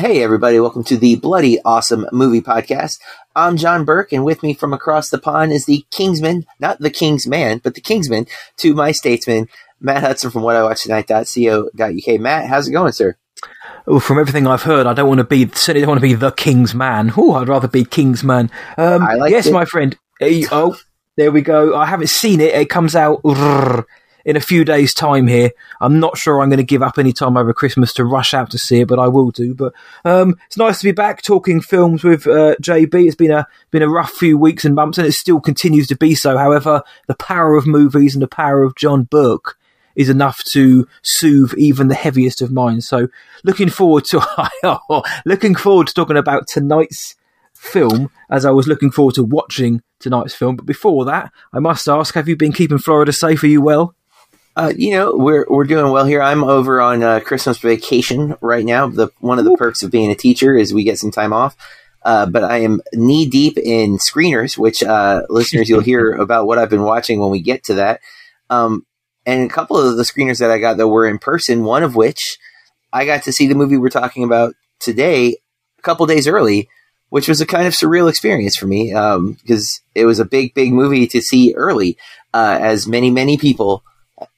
Hey, everybody, welcome to the Bloody Awesome Movie Podcast. I'm John Burke, and with me from across the pond is the Kingsman, not the King's man, but the Kingsman to my statesman, Matt Hudson from whatIwatchtonight.co.uk. Matt, how's it going, sir? Oh, from everything I've heard, I don't want to be certainly don't want to be the King's man. Oh, I'd rather be King's man. Um, yes, it. my friend. Oh, there we go. I haven't seen it. It comes out in a few days' time here. I'm not sure I'm going to give up any time over Christmas to rush out to see it, but I will do. But um, it's nice to be back talking films with uh, JB. It's been a been a rough few weeks and months, and it still continues to be so. However, the power of movies and the power of John Burke is enough to soothe even the heaviest of minds. So, looking forward to looking forward to talking about tonight's film as I was looking forward to watching tonight's film. But before that, I must ask: Have you been keeping Florida safe? Are you well? Uh, you know, we're we're doing well here. I'm over on uh, Christmas vacation right now. The one of the perks of being a teacher is we get some time off. Uh, but I am knee deep in screeners, which uh, listeners you'll hear about what I've been watching when we get to that. Um, and a couple of the screeners that I got that were in person. One of which I got to see the movie we're talking about today a couple days early, which was a kind of surreal experience for me because um, it was a big, big movie to see early, uh, as many, many people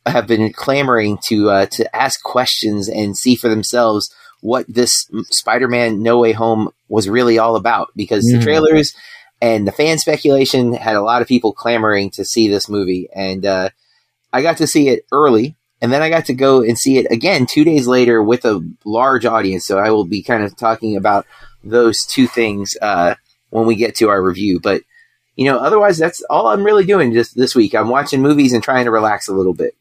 have been clamoring to uh, to ask questions and see for themselves what this Spider-Man No Way Home was really all about. Because mm. the trailers and the fan speculation had a lot of people clamoring to see this movie. And uh, I got to see it early and then I got to go and see it again 2 days later with a large audience. So I will be kind of talking about those two things uh, when we get to our review. But you know otherwise that's all I'm really doing just this week. I'm watching movies and trying to relax a little bit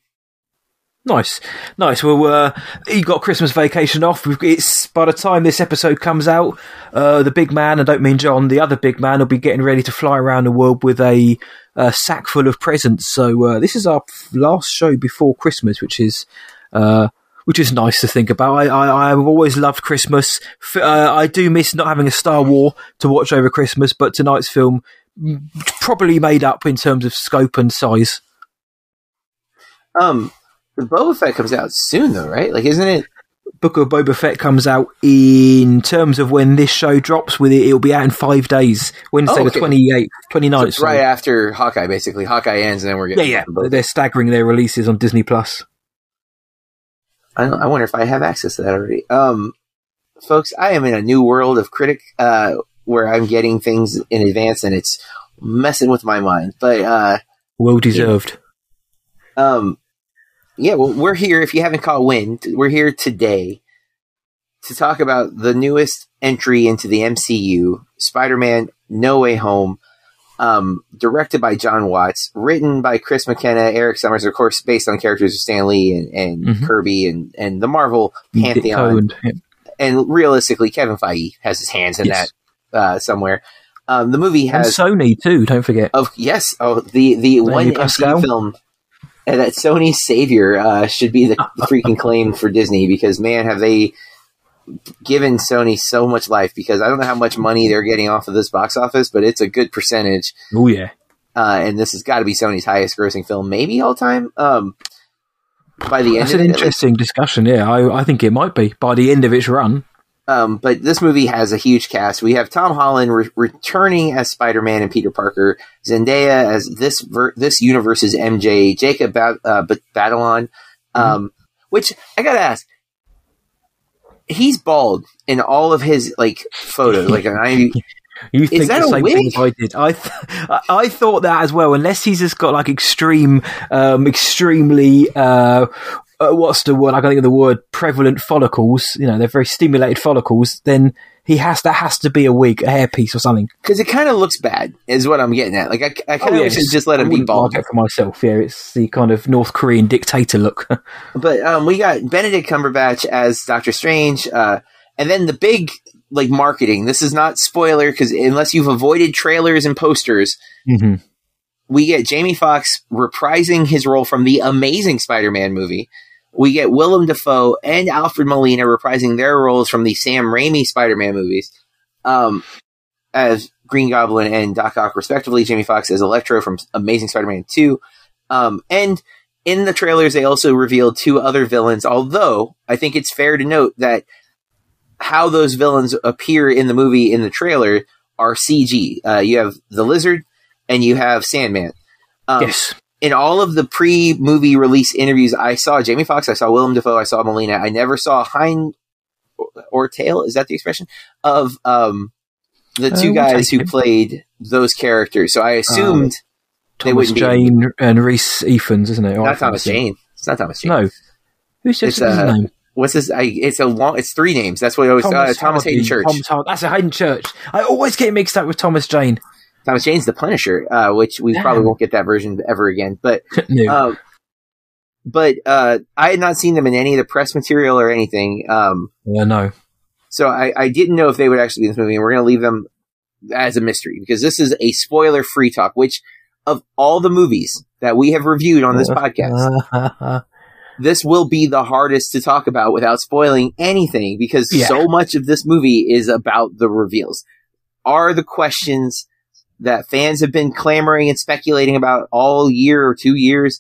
Nice, nice. Well, uh, you got Christmas vacation off. It's by the time this episode comes out, uh, the big man, I don't mean John, the other big man will be getting ready to fly around the world with a, a sack full of presents. So uh, this is our last show before Christmas, which is uh, which is nice to think about. I, I I've always loved Christmas. Uh, I do miss not having a Star War to watch over Christmas, but tonight's film mm, probably made up in terms of scope and size. Um, Boba Fett comes out soon, though, right? Like, isn't it? Book of Boba Fett comes out in terms of when this show drops. With it, it'll be out in five days, Wednesday oh, okay. the 28th, 29th. So right after Hawkeye, basically. Hawkeye ends, and then we're getting yeah, yeah. They're staggering their releases on Disney Plus. I, I wonder if I have access to that already. Um, folks, I am in a new world of critic uh, where I'm getting things in advance, and it's messing with my mind. But uh, well deserved. Yeah. Um, yeah, well, we're here. If you haven't caught wind, we're here today to talk about the newest entry into the MCU, Spider-Man: No Way Home, um, directed by John Watts, written by Chris McKenna, Erik Sommers, of course, based on characters of Stan Lee and, and mm-hmm. Kirby and, and the Marvel pantheon. And realistically, Kevin Feige has his hands in yes. that uh, somewhere. Um, the movie has and Sony too. Don't forget. Of yes, oh the the one MCU film and that Sony's savior uh, should be the, the freaking claim for Disney because man, have they given Sony so much life? Because I don't know how much money they're getting off of this box office, but it's a good percentage. Oh yeah, uh, and this has got to be Sony's highest grossing film, maybe all time. Um, by the That's end, an interesting discussion. Yeah, I, I think it might be by the end of its run. Um, but this movie has a huge cast. We have Tom Holland re- returning as Spider Man and Peter Parker, Zendaya as this ver- this universe's MJ, Jacob ba- uh, Batalon, mm-hmm. um, mm-hmm. which I gotta ask, he's bald in all of his like photos. like I, You think the same thing as I did. I th- I thought that as well. Unless he's just got like extreme, um, extremely uh, uh, what's the word? I can't think of the word. Prevalent follicles. You know, they're very stimulated follicles. Then he has that has to be a wig, a hairpiece, or something. Because it kind of looks bad, is what I'm getting at. Like I, I kind of oh, yeah, just let him be bald. for myself. Yeah, it's the kind of North Korean dictator look. but um, we got Benedict Cumberbatch as Doctor Strange, uh, and then the big like marketing. This is not spoiler because unless you've avoided trailers and posters. Mm-hmm. We get Jamie Foxx reprising his role from the amazing Spider-Man movie we get Willem Dafoe and Alfred Molina reprising their roles from the Sam Raimi Spider-Man movies um, as Green Goblin and Doc Ock, respectively. Jamie Foxx as Electro from Amazing Spider-Man 2. Um, and in the trailers, they also revealed two other villains, although I think it's fair to note that how those villains appear in the movie in the trailer are CG. Uh, you have the lizard and you have Sandman. Um, yes. In all of the pre-movie release interviews, I saw Jamie Foxx, I saw Willem Dafoe, I saw Molina. I never saw Hind or tail. Is that the expression of um, the two uh, guys who played those characters? So I assumed uh, Thomas Jane be, and Rhys Ifans, isn't it? Not Thomas Jane. It's not Thomas Jane. No. Who's just his uh, name? What's his? I, it's a long. It's three names. That's what I always. Thomas, uh, Thomas Haden Church. Thomas, that's a Haden Church. I always get mixed up with Thomas Jane. Thomas Jane's the Punisher, uh, which we Damn. probably won't get that version ever again. But no. uh, but uh, I had not seen them in any of the press material or anything. Um, yeah, no. So I, I didn't know if they would actually be in this movie, and we're going to leave them as a mystery because this is a spoiler-free talk. Which of all the movies that we have reviewed on this podcast, this will be the hardest to talk about without spoiling anything because yeah. so much of this movie is about the reveals. Are the questions that fans have been clamoring and speculating about all year or two years?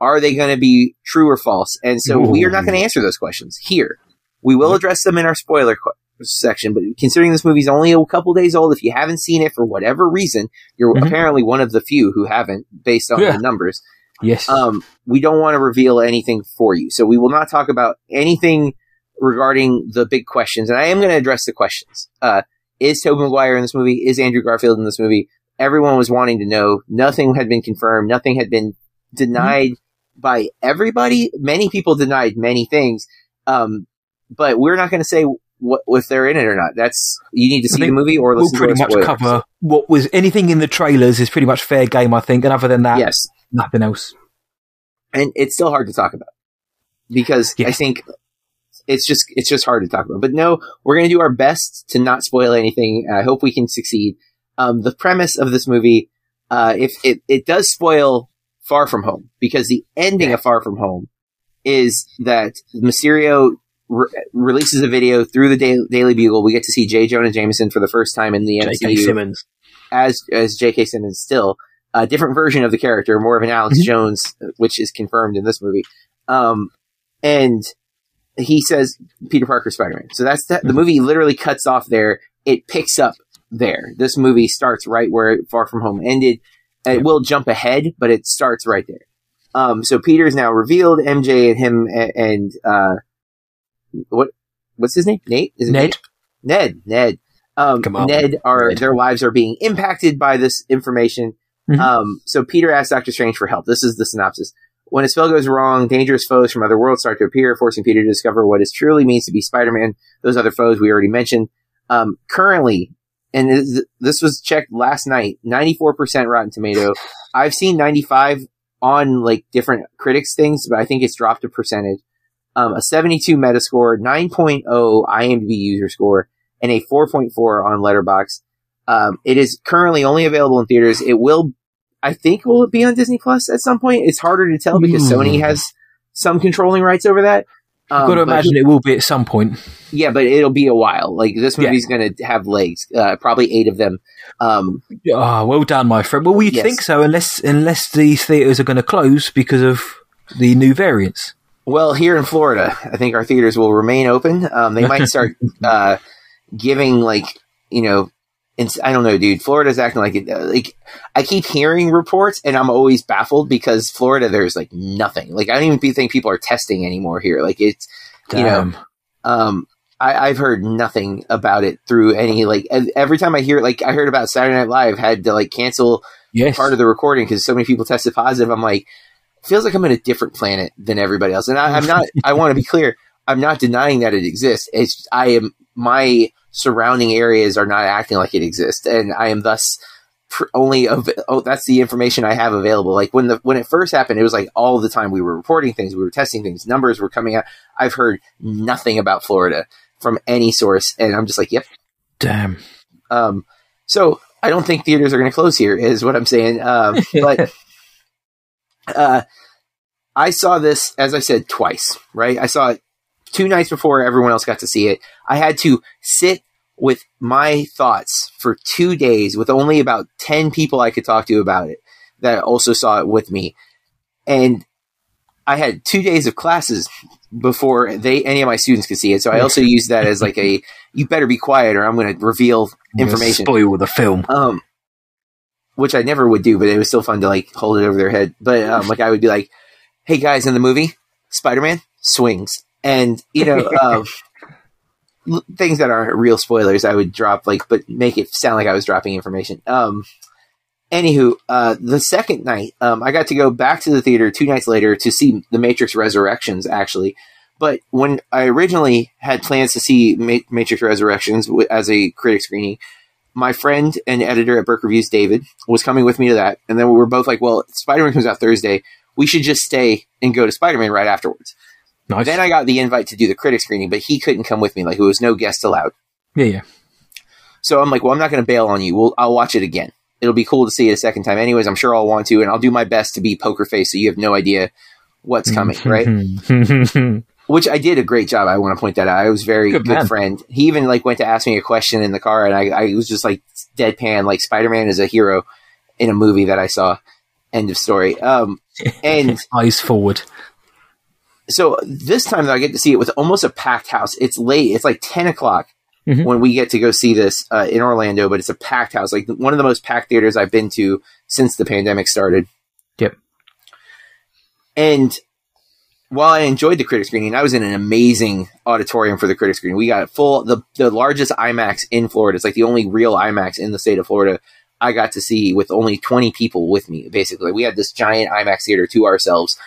Are they going to be true or false? And so Ooh. we are not going to answer those questions here. We will address them in our spoiler qu- section, but considering this movie's only a couple days old, if you haven't seen it for whatever reason, you're mm-hmm. apparently one of the few who haven't based on yeah. the numbers. Yes. Um, we don't want to reveal anything for you. So we will not talk about anything regarding the big questions. And I am going to address the questions. Uh, is Tobey Maguire in this movie? Is Andrew Garfield in this movie? Everyone was wanting to know. Nothing had been confirmed. Nothing had been denied mm-hmm. by everybody. Many people denied many things. Um, but we're not going to say what if they're in it or not. That's you need to see the movie or listen we'll pretty much cover what was anything in the trailers is pretty much fair game, I think. And other than that, yes, nothing else. And it's still hard to talk about because yes. I think it's just it's just hard to talk about. But no, we're going to do our best to not spoil anything. I hope we can succeed. Um, the premise of this movie, uh, if it, it does spoil Far From Home because the ending of Far From Home is that Mysterio re- releases a video through the da- Daily Bugle. We get to see J. Jonah Jameson for the first time in the MCU. J.K. Simmons. As, as J.K. Simmons still. A different version of the character, more of an Alex mm-hmm. Jones, which is confirmed in this movie. Um, and he says Peter Parker Spider-Man. So that's the, the mm-hmm. movie literally cuts off there. It picks up there. This movie starts right where Far From Home ended. It will jump ahead, but it starts right there. Um, so Peter's now revealed. MJ and him and, and uh, what what's his name? Nate? Is it Ned? Ned. Ned. Um, on. Ned are Ned. their lives are being impacted by this information. Mm-hmm. Um, so Peter asks Doctor Strange for help. This is the synopsis. When a spell goes wrong, dangerous foes from other worlds start to appear, forcing Peter to discover what it truly means to be Spider-Man. Those other foes we already mentioned. Um, currently, and this was checked last night, 94% Rotten Tomato. I've seen 95 on like different critics things, but I think it's dropped a percentage um, a 72 Metascore, 9.0 IMDb user score, and a 4.4 on Letterboxd Um, it is currently only available in theaters. It will, I think, will it be on Disney Plus at some point? It's harder to tell because mm. Sony has some controlling rights over that. Um, I've got to imagine it will be at some point. Yeah, but it'll be a while. Like this movie's yeah. going to have legs, uh, probably eight of them. Um, oh, well done, my friend. Well, we yes. think so, unless unless these theaters are going to close because of the new variants. Well, here in Florida, I think our theaters will remain open. Um, they might start uh, giving like you know, I don't know, dude. Florida's acting like it. Uh, like I keep hearing reports, and I'm always baffled because Florida, there's like nothing. Like I don't even think people are testing anymore here. Like it's Damn. you know, um, I, have heard nothing about it through any like every time I hear like I heard about Saturday Night Live had to like cancel yes. part of the recording because so many people tested positive. I'm like, feels like I'm in a different planet than everybody else. And I, am not, I want to be clear. I'm not denying that it exists. It's, I am, my surrounding areas are not acting like it exists. And I am thus pr- only, of, oh, that's the information I have available. Like when the, when it first happened, it was like all the time we were reporting things, we were testing things, numbers were coming out. I've heard nothing about Florida from any source. And I'm just like, yep. Damn. Um, so I don't think theaters are going to close here is what I'm saying. Um, but uh, I saw this, as I said, twice, right? I saw it two nights before everyone else got to see it. I had to sit with my thoughts for two days with only about 10 people I could talk to about it that also saw it with me. And I had two days of classes before they any of my students could see it. So I also use that as like a you better be quiet or I'm going to reveal information. Spoil the film. Um, which I never would do, but it was still fun to like hold it over their head. But um, like I would be like, "Hey guys, in the movie, Spider Man swings," and you know. Um, things that aren't real spoilers, I would drop like, but make it sound like I was dropping information. Um, anywho, uh, the second night, um, I got to go back to the theater two nights later to see The Matrix Resurrections, actually. But when I originally had plans to see Ma- Matrix Resurrections w- as a critic screening, my friend and editor at Burke Reviews, David, was coming with me to that. And then we were both like, well, Spider Man comes out Thursday. We should just stay and go to Spider Man right afterwards. Nice. Then I got the invite to do the critic screening, but he couldn't come with me. Like, it was no guest allowed. Yeah, yeah. So I'm like, well, I'm not going to bail on you. We'll, I'll watch it again it'll be cool to see it a second time. Anyways, I'm sure I'll want to, and I'll do my best to be poker face so you have no idea what's coming, right? Which I did a great job. I want to point that out. I was very good, good friend. He even like went to ask me a question in the car, and I, I was just like deadpan, like Spider Man is a hero in a movie that I saw. End of story. Um, and eyes forward. So this time, though, I get to see it with almost a packed house. It's late. It's like ten o'clock mm-hmm. when we get to go see this uh, in Orlando, but it's a packed house, like one of the most packed theaters I've been to since the pandemic started. Yep. And while I enjoyed the critic screening, I was in an amazing auditorium for the critic screening. We got full the the largest IMAX in Florida. It's like the only real IMAX in the state of Florida. I got to see with only 20 people with me, basically. We had this giant IMAX theater to ourselves.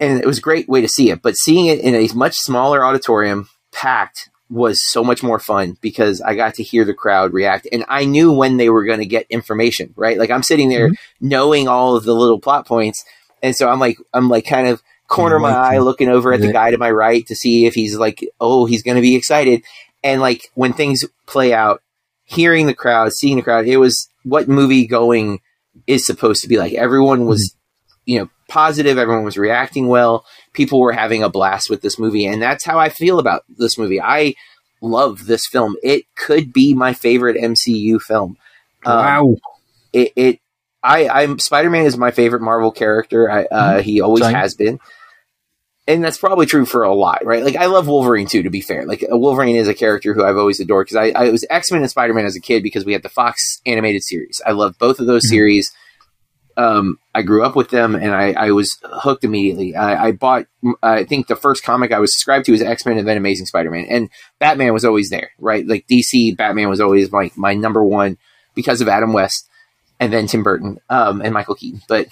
And it was a great way to see it. But seeing it in a much smaller auditorium, packed, was so much more fun because I got to hear the crowd react and I knew when they were going to get information, right? Like I'm sitting there mm-hmm. knowing all of the little plot points. And so I'm like, I'm like kind of corner my eye looking over at the guy to my right to see if he's like, oh, he's going to be excited. And like when things play out, hearing the crowd, seeing the crowd, it was what movie going is supposed to be like. Everyone was, mm-hmm. you know, positive. Everyone was reacting well people were having a blast with this movie, and that's how I feel about this movie. I love this film. It could be my favorite MCU film. Um, wow! It, it I, I'm Spider Man is my favorite Marvel character. I, uh, mm-hmm. He always Same. has been, and that's probably true for a lot, right? Like I love Wolverine too. To be fair, like Wolverine is a character who I've always adored because I, I was X Men and Spider Man as a kid because we had the Fox animated series. I love both of those mm-hmm. series um, I grew up with them and I, I was hooked immediately. I, I, bought, I think the first comic I was subscribed to was X Men and then Amazing Spider Man. And Batman was always there, right? Like DC, Batman was always like my, my number one because of Adam West and then Tim Burton um, and Michael Keaton. But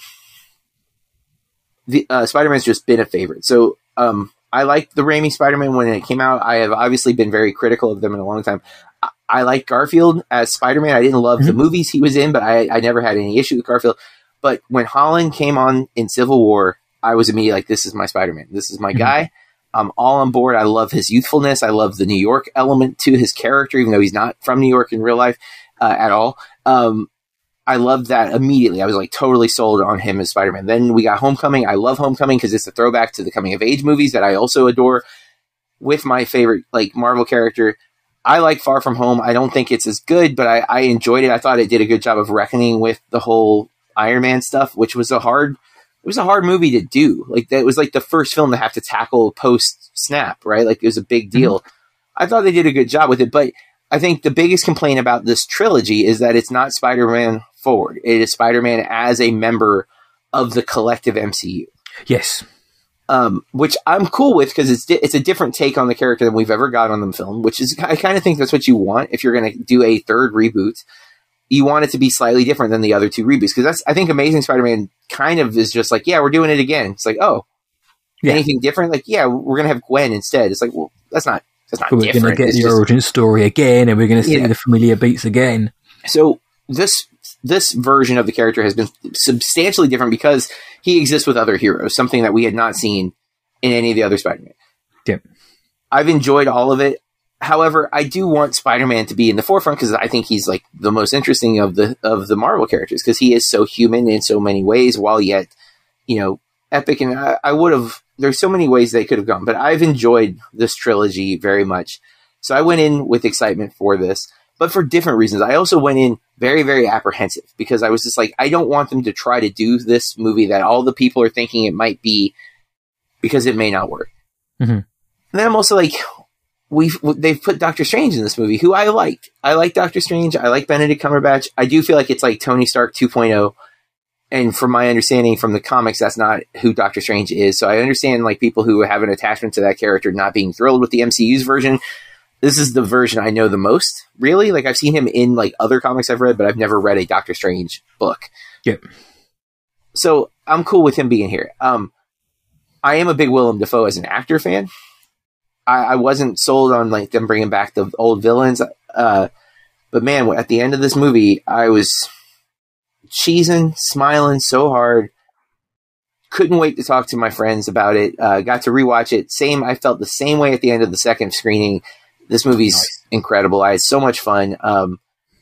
the uh, Spider Man's just been a favorite. So um, I liked the Raimi Spider Man when it came out. I have obviously been very critical of them in a long time. I, I like Garfield as Spider Man. I didn't love mm-hmm. the movies he was in, but I, I never had any issue with Garfield. But when Holland came on in Civil War, I was immediately like, this is my Spider Man. This is my mm-hmm. guy. I'm all on board. I love his youthfulness. I love the New York element to his character, even though he's not from New York in real life uh, at all. Um, I loved that immediately. I was like totally sold on him as Spider Man. Then we got Homecoming. I love Homecoming because it's a throwback to the coming of age movies that I also adore. With my favorite like Marvel character, I like Far From Home. I don't think it's as good, but I, I enjoyed it. I thought it did a good job of reckoning with the whole Iron Man stuff, which was a hard it was a hard movie to do. Like that was like the first film to have to tackle post snap, right? Like it was a big mm-hmm. deal. Mm-hmm. I thought they did a good job with it, but I think the biggest complaint about this trilogy is that it's not Spider-Man forward. It is Spider-Man as a member of the collective MCU. Yes. Um, which I'm cool with because it's di- it's a different take on the character than we've ever got on the film. Which is I kind of think that's what you want if you're going to do a third reboot you want it to be slightly different than the other two reboots because that's I think Amazing Spider-Man kind of is just like yeah we're doing it again. It's like oh yeah. anything different like yeah we're gonna have Gwen instead. It's like well that's not that's not. We're different. gonna get it's the just, origin story again, and we're gonna see yeah. the familiar beats again. So this this version of the character has been substantially different because he exists with other heroes, something that we had not seen in any of the other Spider-Man. Yep. I've enjoyed all of it. However, I do want Spider-Man to be in the forefront because I think he's like the most interesting of the of the Marvel characters because he is so human in so many ways, while yet, you know, epic. And I, I would have. There's so many ways they could have gone, but I've enjoyed this trilogy very much. So I went in with excitement for this, but for different reasons. I also went in very, very apprehensive because I was just like, I don't want them to try to do this movie that all the people are thinking it might be because it may not work. Mm-hmm. And then I'm also like, we've they've put Doctor Strange in this movie, who I liked. I like Doctor Strange. I like Benedict Cumberbatch. I do feel like it's like Tony Stark 2.0. And from my understanding from the comics, that's not who Doctor Strange is. So I understand like people who have an attachment to that character not being thrilled with the MCU's version. This is the version I know the most, really. Like I've seen him in like other comics I've read, but I've never read a Doctor Strange book. Yep. So I'm cool with him being here. Um, I am a big Willem Dafoe as an actor fan. I, I wasn't sold on like them bringing back the old villains, uh, but man, at the end of this movie, I was cheesing, smiling so hard. Couldn't wait to talk to my friends about it. Uh, got to rewatch it. Same, I felt the same way at the end of the second screening. This movie's nice. incredible. I had so much fun. Um,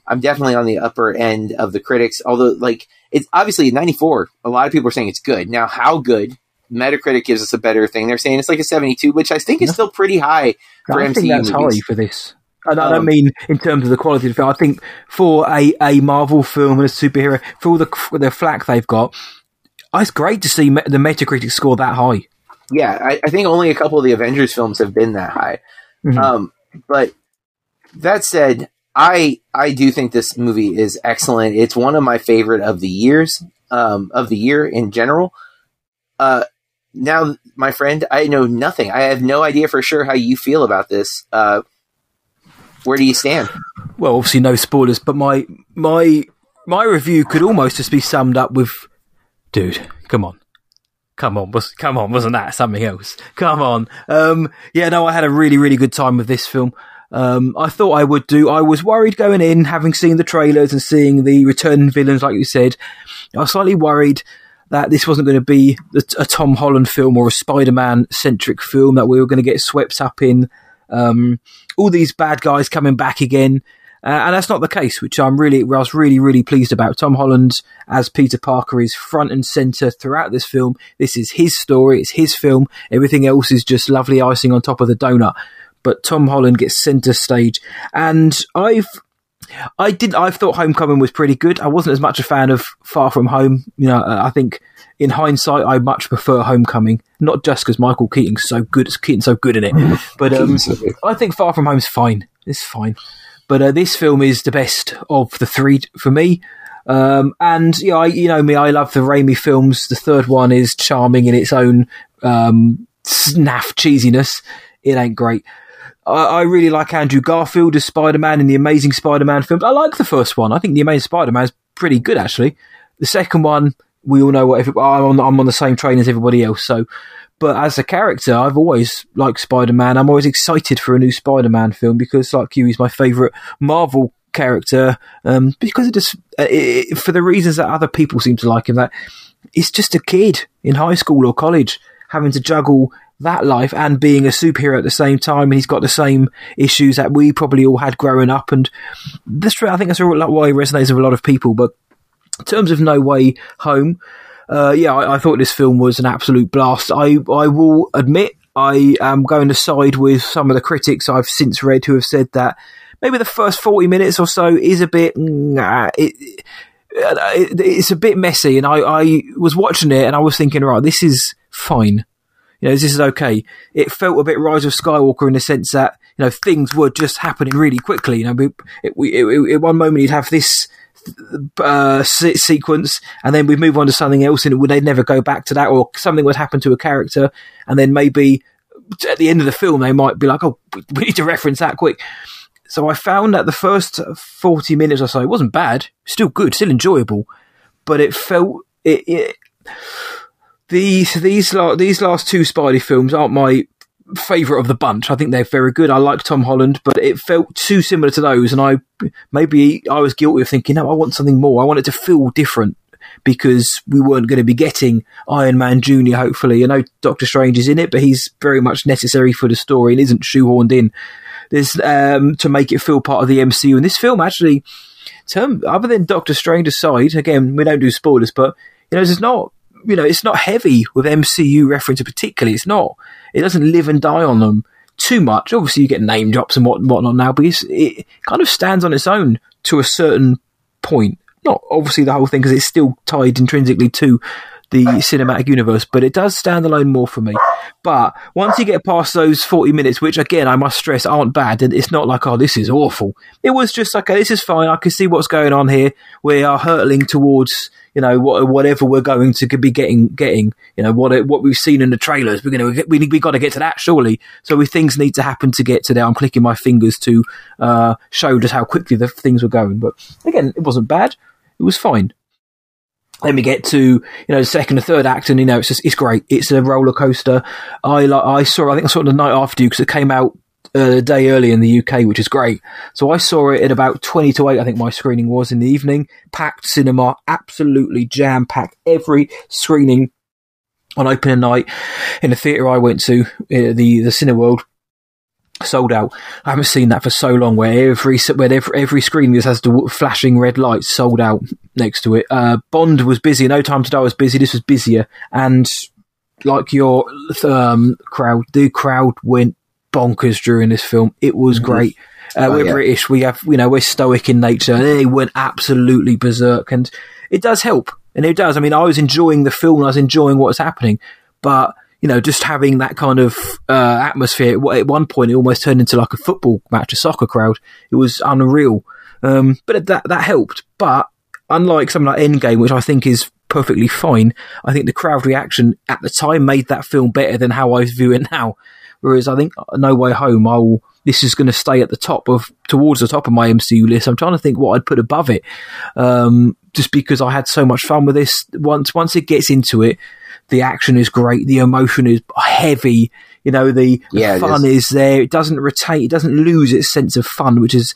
I'm definitely on the upper end of the critics, although like it's obviously 94. A lot of people are saying it's good. Now, how good? Metacritic gives us a better thing. They're saying it's like a 72, which I think is still pretty high for I MCU think that's movies. high for this. And I don't um, mean in terms of the quality of the film. I think for a, a Marvel film and a superhero, for all the the flack they've got, it's great to see the Metacritic score that high. Yeah, I, I think only a couple of the Avengers films have been that high. Mm-hmm. Um, but that said, I I do think this movie is excellent. It's one of my favorite of the years um, of the year in general. Uh, now, my friend, I know nothing. I have no idea for sure how you feel about this. Uh, where do you stand? Well, obviously no spoilers, but my my my review could almost just be summed up with, dude, come on. Come on, was, come on, wasn't that something else? Come on. Um, yeah, no, I had a really, really good time with this film. Um, I thought I would do. I was worried going in, having seen the trailers and seeing the returning villains, like you said. I was slightly worried that this wasn't going to be a, Tom Holland film or a Spider-Man centric film that we were going to get swept up in. Um, all these bad guys coming back again. Uh, and that's not the case, which I'm really, I was really, really pleased about. Tom Holland as Peter Parker is front and center throughout this film. This is his story. It's his film. Everything else is just lovely icing on top of the donut. But Tom Holland gets center stage. And I've, I did. I thought Homecoming was pretty good. I wasn't as much a fan of Far From Home. You know, I think in hindsight, I much prefer Homecoming. Not just because Michael Keaton's so good. Keaton's so good in it, but um, I think Far From Home's fine. It's fine. But uh, this film is the best of the three for me. Um, and yeah, I, you know me, I love the Raimi films. The third one is charming in its own um, snaff cheesiness. It ain't great. I, I really like Andrew Garfield as Spider Man in the Amazing Spider Man films. I like the first one. I think the Amazing Spider Man is pretty good, actually. The second one, we all know what. I'm, on, I'm on the same train as everybody else. So, but as a character, I've always liked Spider Man. I'm always excited for a new Spider Man film because, like you, he's my favorite Marvel character. Um, because it just it, for the reasons that other people seem to like him. That it's just a kid in high school or college having to juggle that life and being a superhero at the same time. And he's got the same issues that we probably all had growing up. And this, I think that's why he resonates with a lot of people. But in terms of No Way Home, uh, yeah, I, I, thought this film was an absolute blast. I, I will admit I am going to side with some of the critics I've since read who have said that maybe the first 40 minutes or so is a bit, nah, it, it, it's a bit messy. And I, I was watching it and I was thinking, right, this is fine you know, this is okay. It felt a bit Rise of Skywalker in the sense that, you know, things were just happening really quickly. You know, it, it, it, at one moment you'd have this uh, sequence, and then we'd move on to something else, and they'd never go back to that, or something would happen to a character, and then maybe at the end of the film they might be like, "Oh, we need to reference that quick." So I found that the first forty minutes or so it wasn't bad, still good, still enjoyable, but it felt it, it these these these last two Spidey films aren't my favorite of the bunch. I think they're very good. I like Tom Holland, but it felt too similar to those, and I maybe I was guilty of thinking, no, I want something more. I want it to feel different because we weren't going to be getting Iron Man Junior. Hopefully, I know Doctor Strange is in it, but he's very much necessary for the story and isn't shoehorned in. There's um, to make it feel part of the MCU, and this film actually, term other than Doctor Strange aside, again we don't do spoilers, but you know, there's not you know, it's not heavy with MCU reference particularly. It's not. It doesn't live and die on them too much. Obviously, you get name drops and what whatnot now, but it kind of stands on its own to a certain point. Not obviously the whole thing because it's still tied intrinsically to the cinematic universe, but it does stand alone more for me. But once you get past those 40 minutes, which again, I must stress aren't bad, and it's not like, oh, this is awful. It was just like, okay, this is fine. I can see what's going on here. We are hurtling towards, you know, whatever we're going to be getting, getting, you know, what, what we've seen in the trailers. We're going to, we, we got to get to that, surely. So we, things need to happen to get to there. I'm clicking my fingers to, uh, show just how quickly the things were going. But again, it wasn't bad. It was fine. Then we get to you know the second or third act, and you know it's just it's great. It's a roller coaster. I like I saw I think I saw it the night after you because it came out uh, a day early in the UK, which is great. So I saw it at about twenty to eight. I think my screening was in the evening. Packed cinema, absolutely jam packed. Every screening on opening night in the theatre I went to, uh, the the Cineworld sold out. I haven't seen that for so long. Where every where every, every screen just has the flashing red lights sold out next to it. Uh, Bond was busy. No Time to Die was busy. This was busier, and like your um, crowd, the crowd went bonkers during this film. It was mm-hmm. great. Uh, oh, we're yeah. British. We have, you know, we're stoic in nature. They went absolutely berserk, and it does help. And it does. I mean, I was enjoying the film. I was enjoying what was happening, but you know, just having that kind of uh, atmosphere. At one point, it almost turned into like a football match, a soccer crowd. It was unreal. Um, but that that helped. But unlike something like Endgame, which I think is perfectly fine, I think the crowd reaction at the time made that film better than how I view it now. Whereas I think No Way Home, I will. This is going to stay at the top of towards the top of my MCU list. I'm trying to think what I'd put above it, um, just because I had so much fun with this. Once once it gets into it, the action is great. The emotion is heavy. You know, the, yeah, fun is. is. there. It doesn't retain, it doesn't lose its sense of fun, which is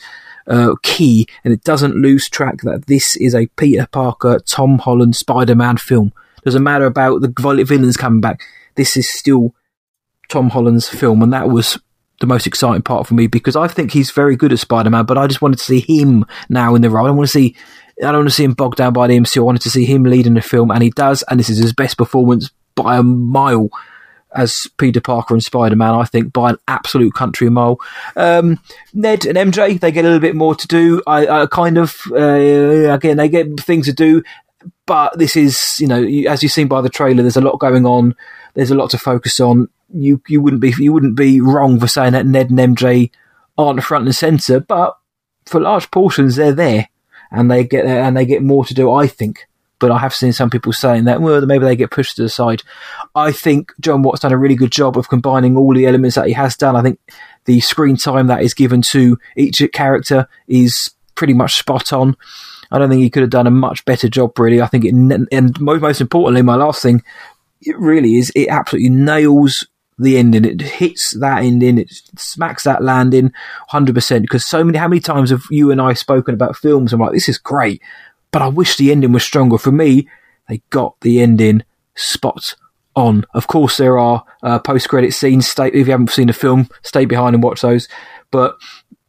uh, key. And it doesn't lose track that this is a Peter Parker, Tom Holland Spider Man film. Doesn't matter about the villains coming back. This is still Tom Holland's film. And that was the most exciting part for me because I think he's very good at Spider Man, but I just wanted to see him now in the role. I want to see I don't want to see him bogged down by the MCU. I wanted to see him leading the film, and he does. And this is his best performance by a mile as Peter Parker and Spider Man. I think by an absolute country mile. Um, Ned and MJ they get a little bit more to do. I, I kind of uh, again they get things to do, but this is you know as you've seen by the trailer, there's a lot going on. There's a lot to focus on. You you wouldn't be you wouldn't be wrong for saying that Ned and MJ aren't front and center, but for large portions they're there and they get and they get more to do. I think, but I have seen some people saying that well maybe they get pushed to the side. I think John Watts done a really good job of combining all the elements that he has done. I think the screen time that is given to each character is pretty much spot on. I don't think he could have done a much better job, really. I think it, and most importantly, my last thing, it really is, it absolutely nails the ending. It hits that ending. It smacks that landing 100%. Because so many, how many times have you and I spoken about films? I'm like, this is great, but I wish the ending was stronger. For me, they got the ending spot on. Of course, there are uh, post credit scenes. Stay, if you haven't seen the film, stay behind and watch those. But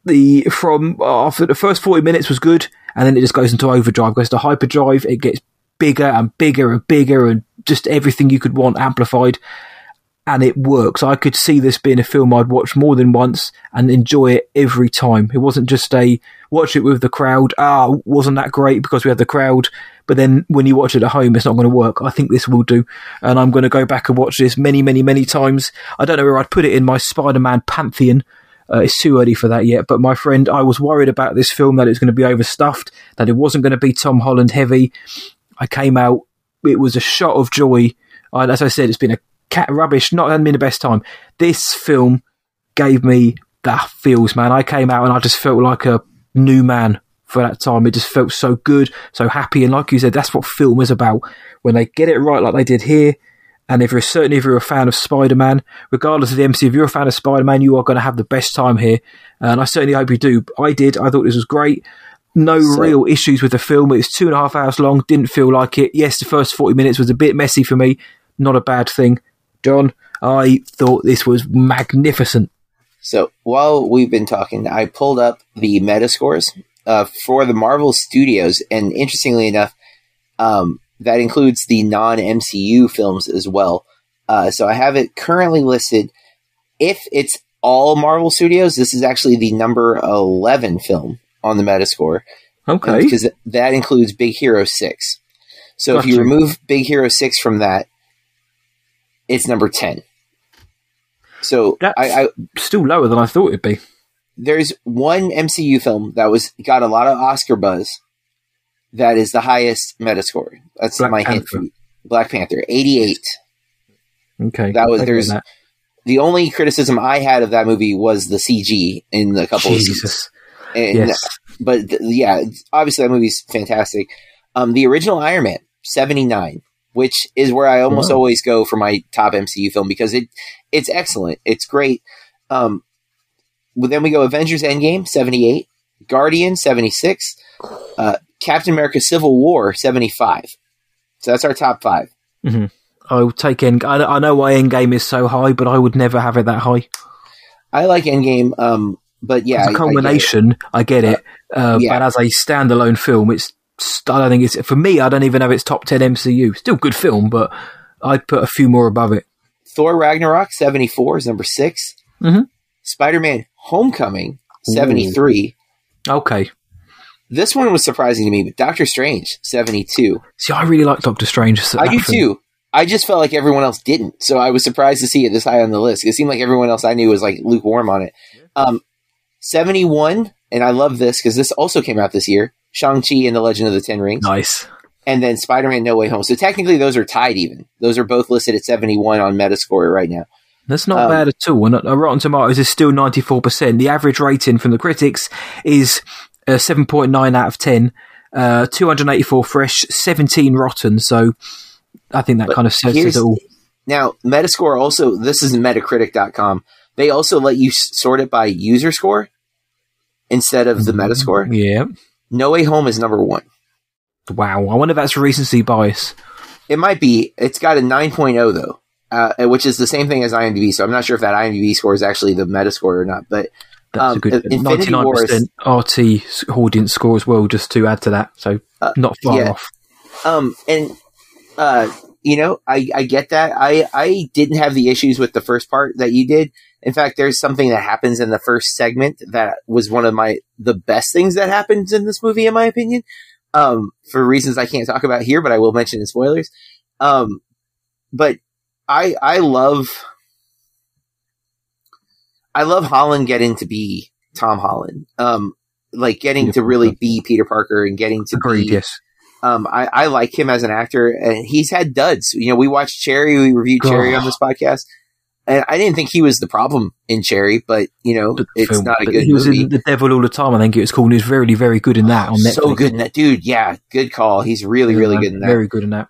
the from after the first 40 minutes was good, and then it just goes into overdrive, goes to hyperdrive. It gets bigger and bigger and bigger, and just everything you could want amplified and it works. I could see this being a film I'd watch more than once and enjoy it every time. It wasn't just a watch it with the crowd. Ah, wasn't that great because we had the crowd? But then when you watch it at home, it's not going to work. I think this will do, and I'm going to go back and watch this many, many, many times. I don't know where I'd put it in my Spider-Man pantheon. Uh, it's too early for that yet. But my friend, I was worried about this film that it was going to be overstuffed, that it wasn't going to be Tom Holland heavy. I came out. It was a shot of joy. as I said, it's been a cat rubbish. Not hadn't been the best time. This film gave me that feels, man. I came out and I just felt like a new man for that time. It just felt so good, so happy. And like you said, that's what film is about. When they get it right, like they did here. And if you're certainly if you're a fan of Spider Man, regardless of the MC, if you're a fan of Spider Man, you are going to have the best time here. And I certainly hope you do. I did. I thought this was great. No so, real issues with the film. It was two and a half hours long. Didn't feel like it. Yes, the first forty minutes was a bit messy for me. Not a bad thing. Jon, I thought this was magnificent. So while we've been talking, I pulled up the Metascores uh, for the Marvel Studios, and interestingly enough, um, that includes the non MCU films as well. Uh, so I have it currently listed. If it's all Marvel Studios, this is actually the number 11 film on the Metascore. Okay. Because that includes Big Hero 6. So if you remove Big Hero 6 from that, it's number 10. So That's I, I still lower than I thought it'd be. There's one MCU film that was got a lot of Oscar buzz that is the highest Metascore. That's Black my Panther. hint. Black Panther, 88. Okay. That was there's that. the only criticism I had of that movie was the CG in the couple Jesus. of scenes. And, yes. But yeah, obviously that movie's fantastic. Um, the original Iron Man, 79, which is where I almost wow. always go for my top MCU film because it it's excellent. It's great. Um, well, then we go Avengers Endgame, 78, Guardian, 76, uh, Captain America Civil War, 75. So that's our top 5 mm-hmm. I will take End. I, I know why Endgame is so high, but I would never have it that high. I like Endgame, um, but yeah, as a culmination, I get it. I get it. Uh, yeah. But as a standalone film, it's I don't think it's for me. I don't even have its top ten MCU. Still good film, but I'd put a few more above it. Thor Ragnarok seventy four is number 6 mm-hmm. Spider Man Homecoming seventy three. Okay. This one was surprising to me, but Doctor Strange seventy two. See, I really like Doctor Strange. I do film. too. I just felt like everyone else didn't, so I was surprised to see it this high on the list. It seemed like everyone else I knew was like lukewarm on it. Um, 71, and I love this because this also came out this year Shang-Chi and the Legend of the Ten Rings. Nice. And then Spider-Man No Way Home. So technically those are tied even. Those are both listed at 71 on Metascore right now. That's not um, bad at all. And uh, Rotten Tomatoes is still 94%. The average rating from the critics is uh, 7.9 out of 10. Uh, 284 fresh, 17 rotten. So I think that kind of says it all. Now, Metascore also, this is Metacritic.com. They also let you sort it by user score instead of the Metascore. Yeah. No Way Home is number one. Wow. I wonder if that's recency bias. It might be. It's got a 9.0 though, uh, which is the same thing as IMDb. So I'm not sure if that IMDb score is actually the Metascore or not. But that's um, a good Infinity 99% Wars, RT audience score as well, just to add to that. So uh, not far yeah. off. Um, and uh, you know, I, I get that. I, I didn't have the issues with the first part that you did. In fact, there's something that happens in the first segment that was one of my, the best things that happens in this movie, in my opinion. Um, for reasons I can't talk about here, but I will mention in spoilers. Um, but I, I love, I love Holland getting to be Tom Holland. Um, like getting to really be Peter Parker and getting to Agreed, be, yes. Um, I, I, like him as an actor, and he's had duds. You know, we watched Cherry, we reviewed Cherry on this podcast, and I didn't think he was the problem in Cherry, but you know, it's film. not a good. He was movie. in The Devil All the Time. I think it was called. He was really very good in that. on Netflix. So good in that, dude. Yeah, good call. He's really, really good in that. Very good in that.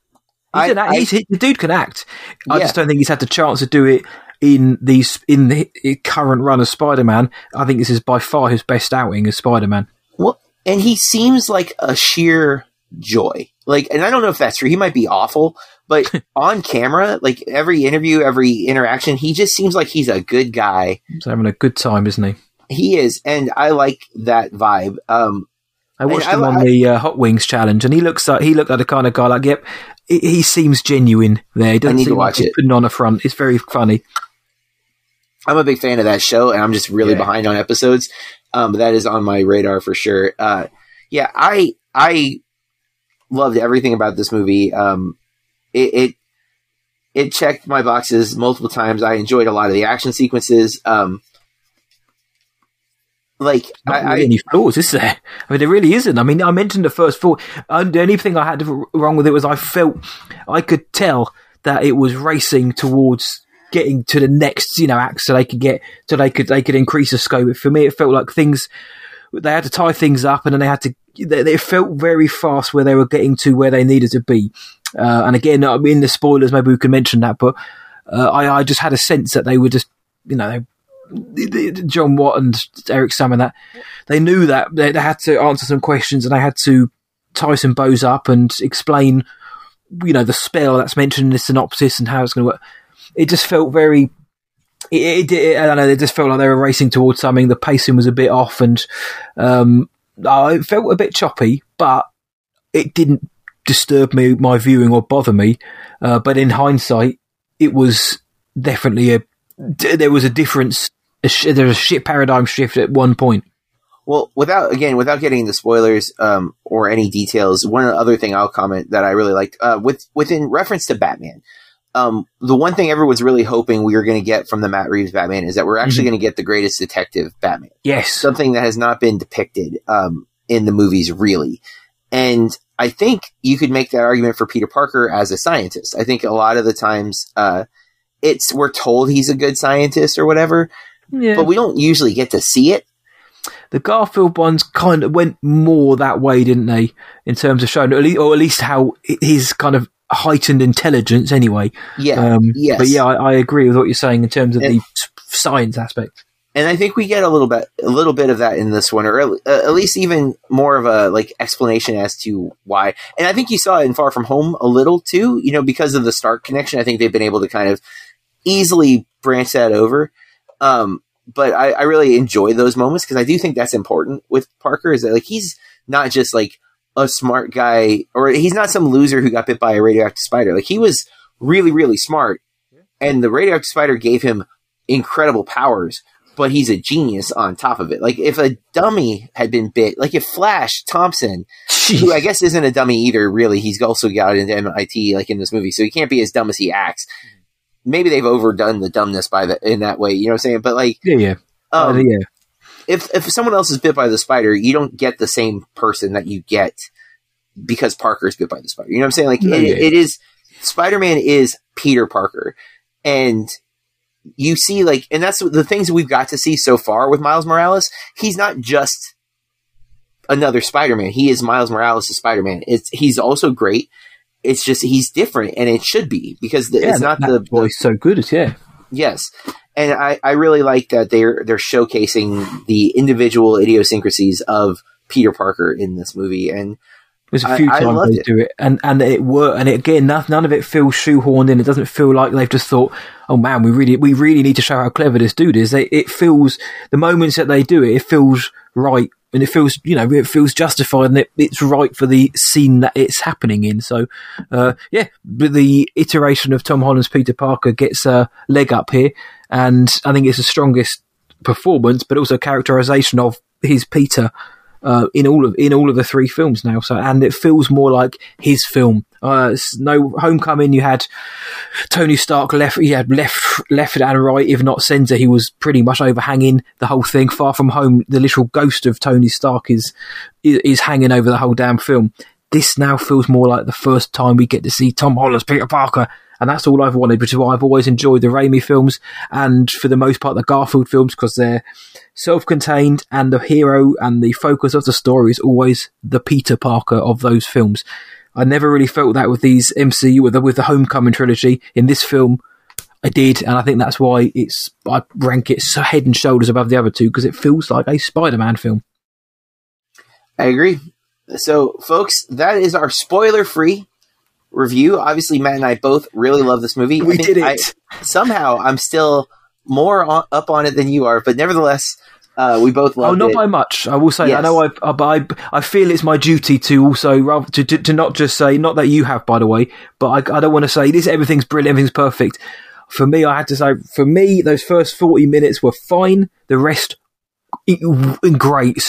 He's I, an, he's, the dude can act. I yeah. just don't think he's had the chance to do it in these in the current run of Spider Man. I think this is by far his best outing as Spider Man. Well, and he seems like a sheer joy. Like, and I don't know if that's true. He might be awful, but on camera, like every interview, every interaction, he just seems like he's a good guy. He's having a good time, isn't he? He is, and I like that vibe. Um, I watched him I, on I, the uh, Hot Wings challenge, and he looks like he looked like the kind of guy like, yep, he, he seems genuine. There, he doesn't I need to watch like it. Putting on a front, it's very funny. I'm a big fan of that show, and I'm just really yeah. behind on episodes. Um, that is on my radar for sure. Uh, yeah, I I loved everything about this movie. Um, it, it, it checked my boxes multiple times. I enjoyed a lot of the action sequences. Um, like Not I, really any flaws, is there? I mean, there really isn't. I mean, I mentioned the first four. Uh, the only thing I had wrong with it was I felt I could tell that it was racing towards getting to the next, you know, act so they could get so they could they could increase the scope. For me, it felt like things they had to tie things up, and then they had to they, they felt very fast where they were getting to where they needed to be. Uh, and again, in the spoilers, maybe we can mention that, but uh, I, I, just had a sense that they were just, you know, they, John Watt and Eric Sam and that they knew that they, they, had to answer some questions and they had to tie some bows up and explain, you know, the spell that's mentioned in the synopsis and how it's going to work. It just felt very. It, it, it, I don't know. It just felt like they were racing towards something. The pacing was a bit off, and um, uh, it felt a bit choppy, but it didn't disturb me, my viewing, or bother me. Uh, but in hindsight, it was definitely a there was a difference. A sh- there was a shit paradigm shift at one point. Well, without again, without getting into spoilers um, or any details, one other thing I'll comment that I really liked uh, with within reference to Batman. Um, the one thing everyone's really hoping we are going to get from the Matt Reeves Batman is that we're actually mm-hmm. going to get the greatest detective Batman. Yes, something that has not been depicted um, in the movies really. And I think you could make that argument for Peter Parker as a scientist. I think a lot of the times, uh, it's we're told he's a good scientist or whatever, yeah. but we don't usually get to see it. The Garfield ones kind of went more that way, didn't they? In terms of showing, or at least how his kind of heightened intelligence, anyway. Yeah. Um, yes. But yeah, I, I, agree with what you're saying in terms of and, the science aspect. And I think we get a little bit, a little bit of that in this one, or at least even more of a like explanation as to why. And I think you saw it in Far From Home a little too, you know, because of the Stark connection. I think they've been able to kind of easily branch that over. Um, but I, I really enjoy those moments because I do think that's important with Parker is that like he's not just like a smart guy or he's not some loser who got bit by a radioactive spider. Like he was really, really smart and the radioactive spider gave him incredible powers, but he's a genius on top of it. Like if a dummy had been bit, like if Flash Thompson, Jeez. who I guess isn't a dummy either, really, he's also got into MIT like in this movie, so he can't be as dumb as he acts maybe they've overdone the dumbness by the in that way. You know what I'm saying? But like, yeah, yeah, um, uh, yeah. If if someone else is bit by the spider, you don't get the same person that you get because Parker is bit by the spider. You know what I'm saying? Like, it, yeah. it is Spider Man is Peter Parker, and you see like, and that's the things we've got to see so far with Miles Morales. He's not just another Spider Man. He is Miles Morales' Spider Man. It's he's also great it's just he's different, and it should be because the, yeah, it's not the voice so good. Yeah, yes, and I, I really like that they're they're showcasing the individual idiosyncrasies of Peter Parker in this movie, and there's a few I, times I they it. do it, and and it worked. And it, again, none, none of it feels shoehorned in. It doesn't feel like they've just thought, "Oh man, we really we really need to show how clever this dude is." They, it feels the moments that they do it, it feels right and it feels you know it feels justified and it, it's right for the scene that it's happening in. So uh, yeah, but the iteration of Tom Holland's Peter Parker gets a leg up here, and I think it's the strongest performance, but also characterization of his Peter. Uh, in all of in all of the three films now, so and it feels more like his film uh, no Homecoming. You had Tony Stark left. He had left, left and right, if not centre. He was pretty much overhanging the whole thing. Far from home, the literal ghost of Tony Stark is is hanging over the whole damn film. This now feels more like the first time we get to see Tom Holland's Peter Parker, and that's all I've wanted. Which is why I've always enjoyed the Raimi films, and for the most part, the Garfield films because they're self-contained, and the hero and the focus of the story is always the Peter Parker of those films. I never really felt that with these MCU with the, with the Homecoming trilogy. In this film, I did, and I think that's why it's I rank it so head and shoulders above the other two because it feels like a Spider-Man film. I agree. So, folks, that is our spoiler-free review. Obviously, Matt and I both really love this movie. We did it. I, somehow, I'm still more on, up on it than you are, but nevertheless, uh, we both love. Oh, not it. by much. I will say. Yes. I know. I, I, I feel it's my duty to also to, to, to not just say not that you have, by the way, but I, I don't want to say this. Everything's brilliant. Everything's perfect. For me, I had to say. For me, those first forty minutes were fine. The rest, great,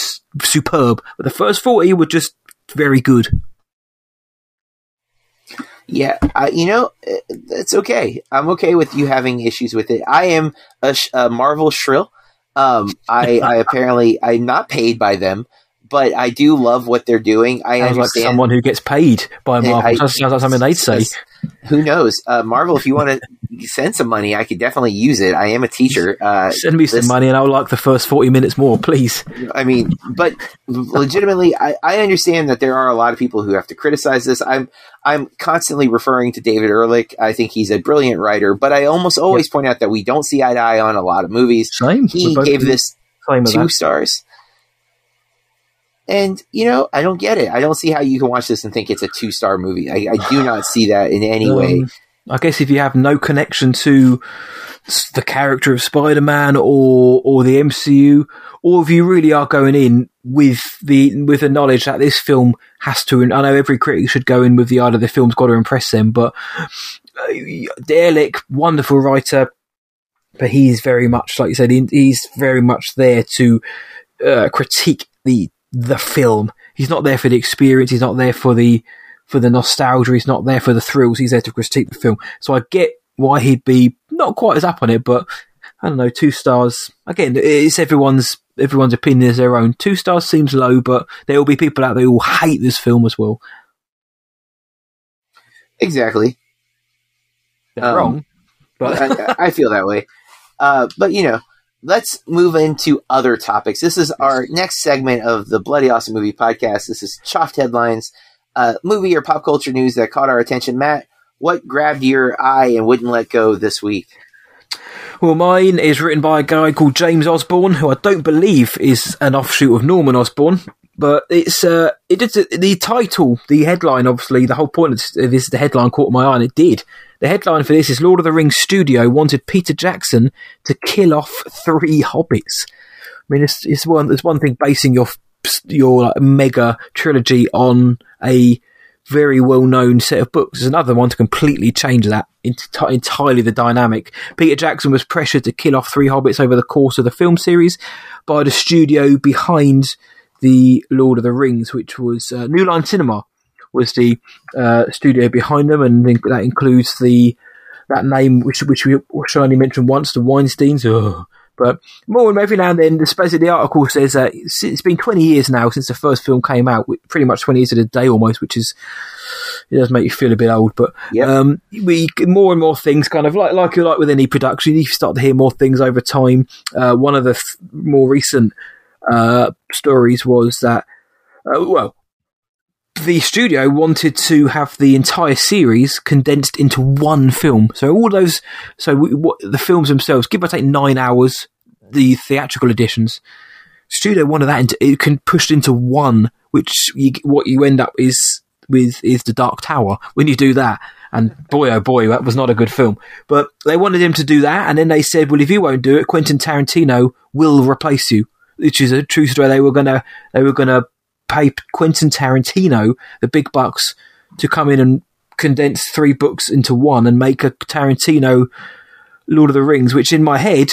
superb. But the first forty were just very good. Yeah, uh, you know, it's okay. I'm okay with you having issues with it. I am a, a Marvel shrill. Um, I, I apparently I'm not paid by them, but I do love what they're doing. I Sounds understand like someone who gets paid by Marvel. I, sounds like something they'd say. Who knows, uh, Marvel? If you want to send some money, I could definitely use it. I am a teacher. Uh, send me some money, and I'll like the first forty minutes more, please. I mean, but legitimately, I, I understand that there are a lot of people who have to criticize this. I'm I'm constantly referring to David Ehrlich. I think he's a brilliant writer, but I almost always yep. point out that we don't see eye to eye on a lot of movies. Same. He gave this two stars. And you know, I don't get it. I don't see how you can watch this and think it's a two star movie. I, I, do not see that in any um, way. I guess if you have no connection to the character of Spider Man or or the MCU, or if you really are going in with the with the knowledge that this film has to, and I know every critic should go in with the idea the film's got to impress them, but uh, Ehrlich, wonderful writer, but he's very much like you said, he's very much there to uh, critique the the film. He's not there for the experience. He's not there for the for the nostalgia. He's not there for the thrills. He's there to critique the film. So I get why he'd be not quite as up on it, but I don't know, two stars. Again, it's everyone's everyone's opinion is their own. Two stars seems low, but there will be people out there who will hate this film as well. Exactly. Um, wrong, but I, I, feel that way. Uh, but you know, let's move into other topics. This is our next segment of the Bloody Awesome Movie Podcast. This is Chopped Headlines, uh, movie or pop culture news that caught our attention. Matt, what grabbed your eye and wouldn't let go this week? Well, mine is written by a guy called James Osborne, who I don't believe is an offshoot of Norman Osborn. But it's uh, it did the title, the headline. Obviously, the whole point of this, of this the headline caught my eye, and it did. The headline for this is Lord of the Rings Studio wanted Peter Jackson to kill off three hobbits. I mean, it's, it's one. It's one thing basing your your like, mega trilogy on a very well known set of books. There's another one to completely change that entirely the dynamic. Peter Jackson was pressured to kill off three hobbits over the course of the film series by the studio behind the Lord of the Rings, which was uh, New Line Cinema was the uh, studio behind them, and that includes the that name which which we I only mentioned once, the Weinstein's. Ugh. But more and every now and then, the the article says that it's been 20 years now since the first film came out, pretty much 20 years to the day almost, which is it does make you feel a bit old. But yep. um, we more and more things, kind of like like like with any production, you start to hear more things over time. Uh, one of the th- more recent uh, stories was that, uh, well, the studio wanted to have the entire series condensed into one film. So all those, so we, what, the films themselves, give or take nine hours, the theatrical editions. Studio wanted that into, it can pushed into one, which you, what you end up is with is the Dark Tower when you do that. And boy, oh boy, that was not a good film. But they wanted him to do that, and then they said, "Well, if you won't do it, Quentin Tarantino will replace you." Which is a true story. They were gonna they were gonna pay Quentin Tarantino the big bucks to come in and condense three books into one and make a Tarantino Lord of the Rings, which in my head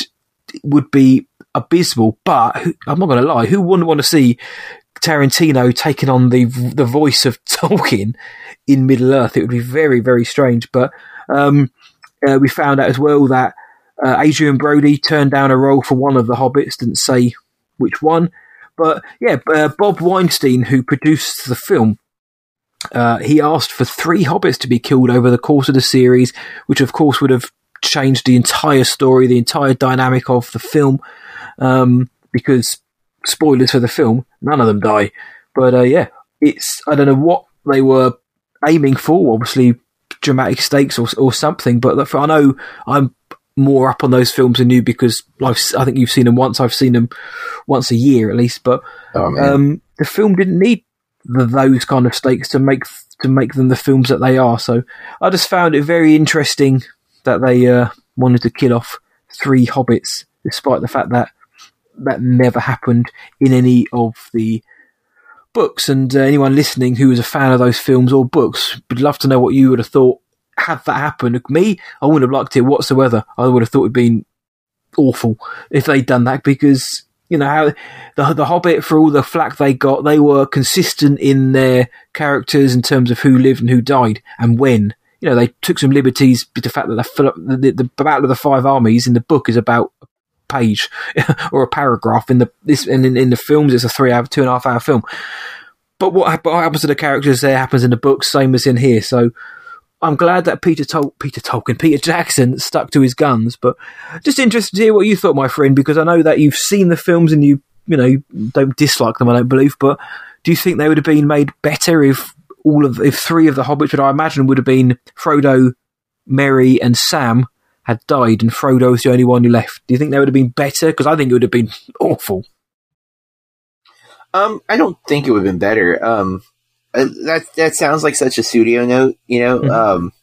would be abysmal. But I'm not going to lie, who wouldn't want to see Tarantino taking on the the voice of Tolkien in Middle Earth? It would be very very strange. But um, uh, we found out as well that uh, Adrien Brody turned down a role for one of the Hobbits, didn't say which one. But yeah, uh, Bob Weinstein, who produced the film, uh, he asked for three hobbits to be killed over the course of the series, which of course would have changed the entire story, the entire dynamic of the film. Um, because spoilers for the film, none of them die. But uh, yeah, it's I don't know what they were aiming for. Obviously, dramatic stakes or, or something. But I know I'm more up on those films than you because I've, I think you've seen them once. I've seen them once a year at least. But oh, um, the film didn't need the, those kind of stakes to make to make them the films that they are. So I just found it very interesting that they uh, wanted to kill off three hobbits, despite the fact that that never happened in any of the books. And uh, anyone listening who is a fan of those films or books would love to know what you would have thought had that happen. me, I wouldn't have liked it whatsoever. I would have thought it'd been awful if they'd done that because you know how the the Hobbit for all the flack they got, they were consistent in their characters in terms of who lived and who died and when. You know, they took some liberties with the fact that the, the, the Battle of the Five Armies in the book is about a page or a paragraph. In the this and in, in the films, it's a three hour, two and a half hour film. But what, what happens to the characters there happens in the book, same as in here. So I'm glad that Peter Tol- Peter Tolkien, Peter Jackson stuck to his guns. But just interested to hear what you thought, my friend, because I know that you've seen the films and you you know don't dislike them. I don't believe, but do you think they would have been made better if all of if three of the hobbits, which I imagine would have been Frodo, Merry, and Sam, had died, and Frodo was the only one who left? Do you think they would have been better? Because I think it would have been awful. Um, I don't think it would have been better. Um, uh, that that sounds like such a studio note, you know. Mm-hmm. Um,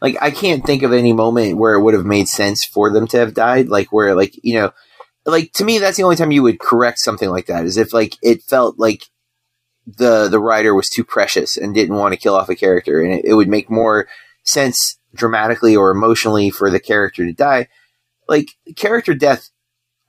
like I can't think of any moment where it would have made sense for them to have died. Like where, like you know, like to me, that's the only time you would correct something like that is if like it felt like the the writer was too precious and didn't want to kill off a character, and it, it would make more sense dramatically or emotionally for the character to die. Like character death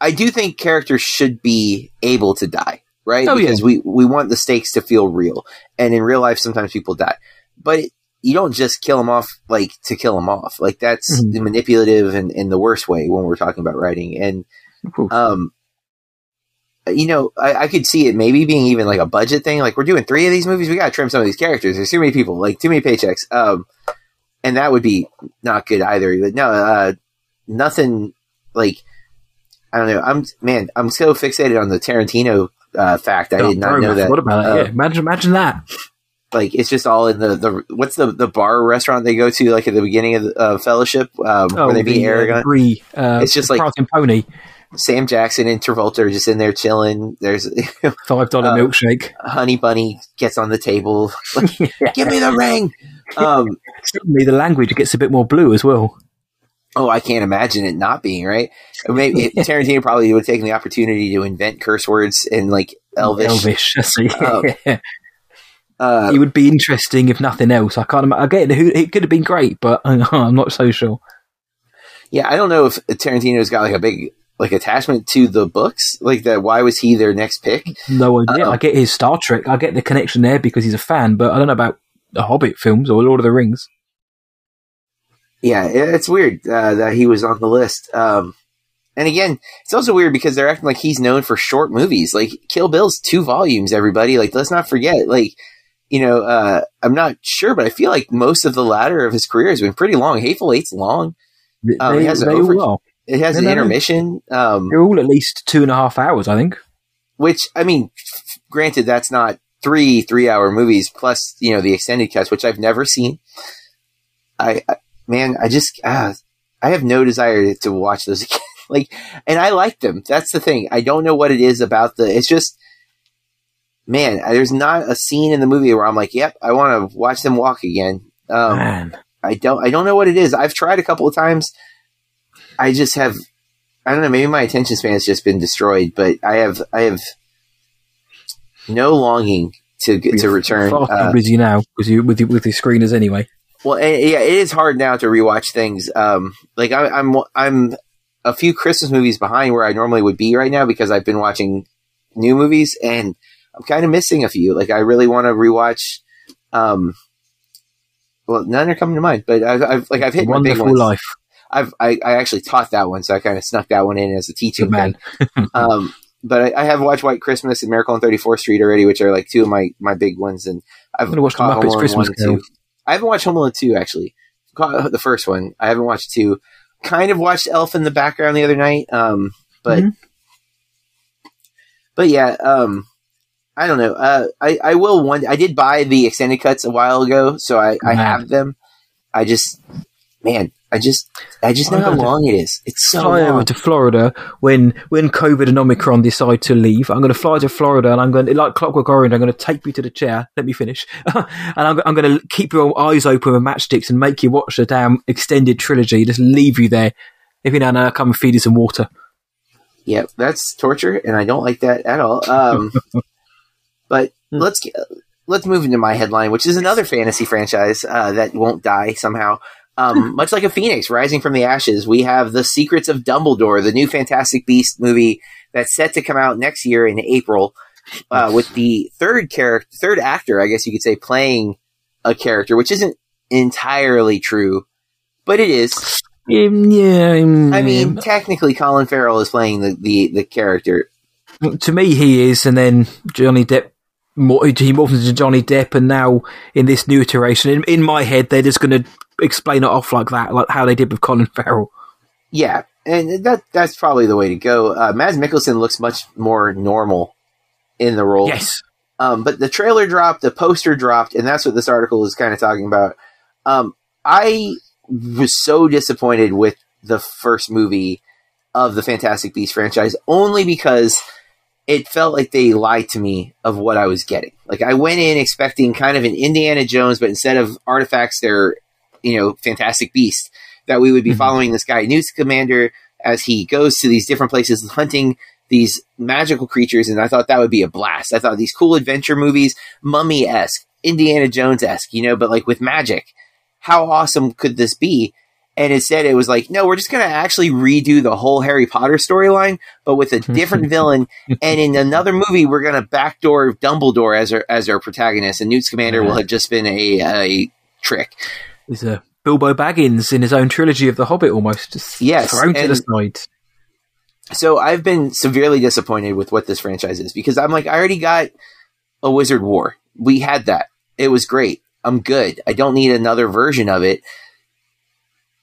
I do think characters should be able to die, right? Oh, because yeah. we we want the stakes to feel real, and in real life, sometimes people die, but you don't just kill them off like to kill them off. Like that's Mhm. manipulative and in the worst way when we're talking about writing. And um, you know, I, I could see it maybe being even like a budget thing. Like we're doing three of these movies, we got to trim some of these characters. There's too many people, like too many paychecks. Um, and that would be not good either. But no, uh, nothing like I don't know. I'm man, I'm so fixated on the Tarantino uh, fact. I Oh, did not bro, know that. What about Uh? Yeah, imagine, imagine that. Like it's just all in the the what's the the bar or restaurant they go to like at the beginning of the, uh, Fellowship um, where they be the, uh, arrogant. Uh, It's just like- Prancing Pony, Sam Jackson and Travolta are just in there chilling. There's five dollar uh, milkshake. Honey Bunny gets on the table. Like, Give me the ring. Um, Suddenly, the language gets a bit more blue as well. Oh, I can't imagine it not being right. Maybe Tarantino probably would have taken the opportunity to invent curse words in like Elvish. Elvish. I see. Oh. Uh, it would be interesting if nothing else. I can't. ima- I get it. Could have been great, but I'm not so sure. yeah, I don't know if Tarantino's got like a big like attachment to the books. Like that. Why was he their next pick? No idea. I get his Star Trek. I get the connection there because he's a fan, but I don't know about the Hobbit films or Lord of the Rings. Yeah, it's weird uh, that he was on the list. Um, and again, it's also weird because they're acting like he's known for short movies. Like Kill Bill's two volumes. Everybody, like, let's not forget. Like, you know, uh, I'm not sure, but I feel like most of the latter of his career has been pretty long. Hateful Eight's long. Um, they it has an over-. It has an intermission. Um, They're all at least two and a half hours, I think. which I mean, f- granted, that's not three three-hour movies plus you know the extended cuts, which I've never seen. I, I man, I just ah, I have no desire to watch those again. like, and I like them. That's the thing. I don't know what it is about the. It's just, man, there's not a scene in the movie where I'm like, yep, I want to watch them walk again. Um, Man, I don't I don't know what it is. I've tried a couple of times. I just have I don't know, maybe my attention span has just been destroyed, but I have I have no longing to get to return. Far too Uh, busy now because you with your, with your screeners anyway. Well, yeah, it is hard now to rewatch things. Um, like I, I'm I'm a few Christmas movies behind where I normally would be right now because I've been watching new movies and I'm kind of missing a few. Like I really want to rewatch. Um, well, none are coming to mind, but I've, I've like I've hit my big Wonderful ones. life, I've I, I actually taught that one, so I kind of snuck that one in as a teaching man. Um, but I, I have watched White Christmas and Miracle on Thirty Fourth Street already, which are like two of my, my big ones. And I've I'm gonna watch the caught Home Muppets Christmas one. I haven't watched Home Alone two actually. The first one. I haven't watched two. Kind of watched Elf in the background the other night. Um, but Mhm. but yeah, um, I don't know. Uh, I I will one. I did buy the extended cuts a while ago, so I, I Man. have them. I just man, I just I just know I'm how long it is. It's so fly over to Florida when when COVID and Omicron decide to leave. I'm going to fly to Florida and I'm going to, like Clockwork Orange. I'm going to take you to the chair. Let me finish, and I'm, I'm going to keep your eyes open with matchsticks and make you watch the damn extended trilogy. Just leave you there. If you know, now come and feed you some water. Yeah, that's torture, and I don't like that at all. Um, but let's get, let's move into my headline, which is another fantasy franchise uh, that won't die somehow. Um, much like a phoenix rising from the ashes, we have the Secrets of Dumbledore, the new Fantastic Beast movie that's set to come out next year in April, uh, with the third character, third actor, I guess you could say, playing a character, which isn't entirely true, but it is. Um, yeah, um, I mean, technically, Colin Farrell is playing the the, the character. to me, he is, and then Johnny Depp. He morphs into Johnny Depp, and now in this new iteration, in, in my head, they're just going to explain it off like that, like how they did with Colin Farrell. Yeah, and that that's probably the way to go. Uh, Mads Mikkelsen looks much more normal in the role. Yes, Um, but the trailer dropped, the poster dropped, and that's what this article is kind of talking about. Um, I was so disappointed with the first movie of the Fantastic Beasts franchise, only because it felt like they lied to me of what I was getting. Like I went in expecting kind of an Indiana Jones, but instead of artifacts, they're you know Fantastic beast, That we would be Mhm. following this guy, Newt Scamander, as he goes to these different places hunting these magical creatures, and I thought that would be a blast. I thought these cool adventure movies, Mummy esque, Indiana Jones esque, you know, but like with magic. How awesome could this be? And instead, it was like, no, we're just going to actually redo the whole Harry Potter storyline, but with a different villain. And in another movie, we're going to backdoor Dumbledore as our as our protagonist, and Newt Scamander will have just been a, a trick. He's a Bilbo Baggins in his own trilogy of The Hobbit, almost just yes, thrown to the side. So I've been severely disappointed with what this franchise is because I'm like, I already got a Wizard War. We had that. It was great. I'm good. I don't need another version of it.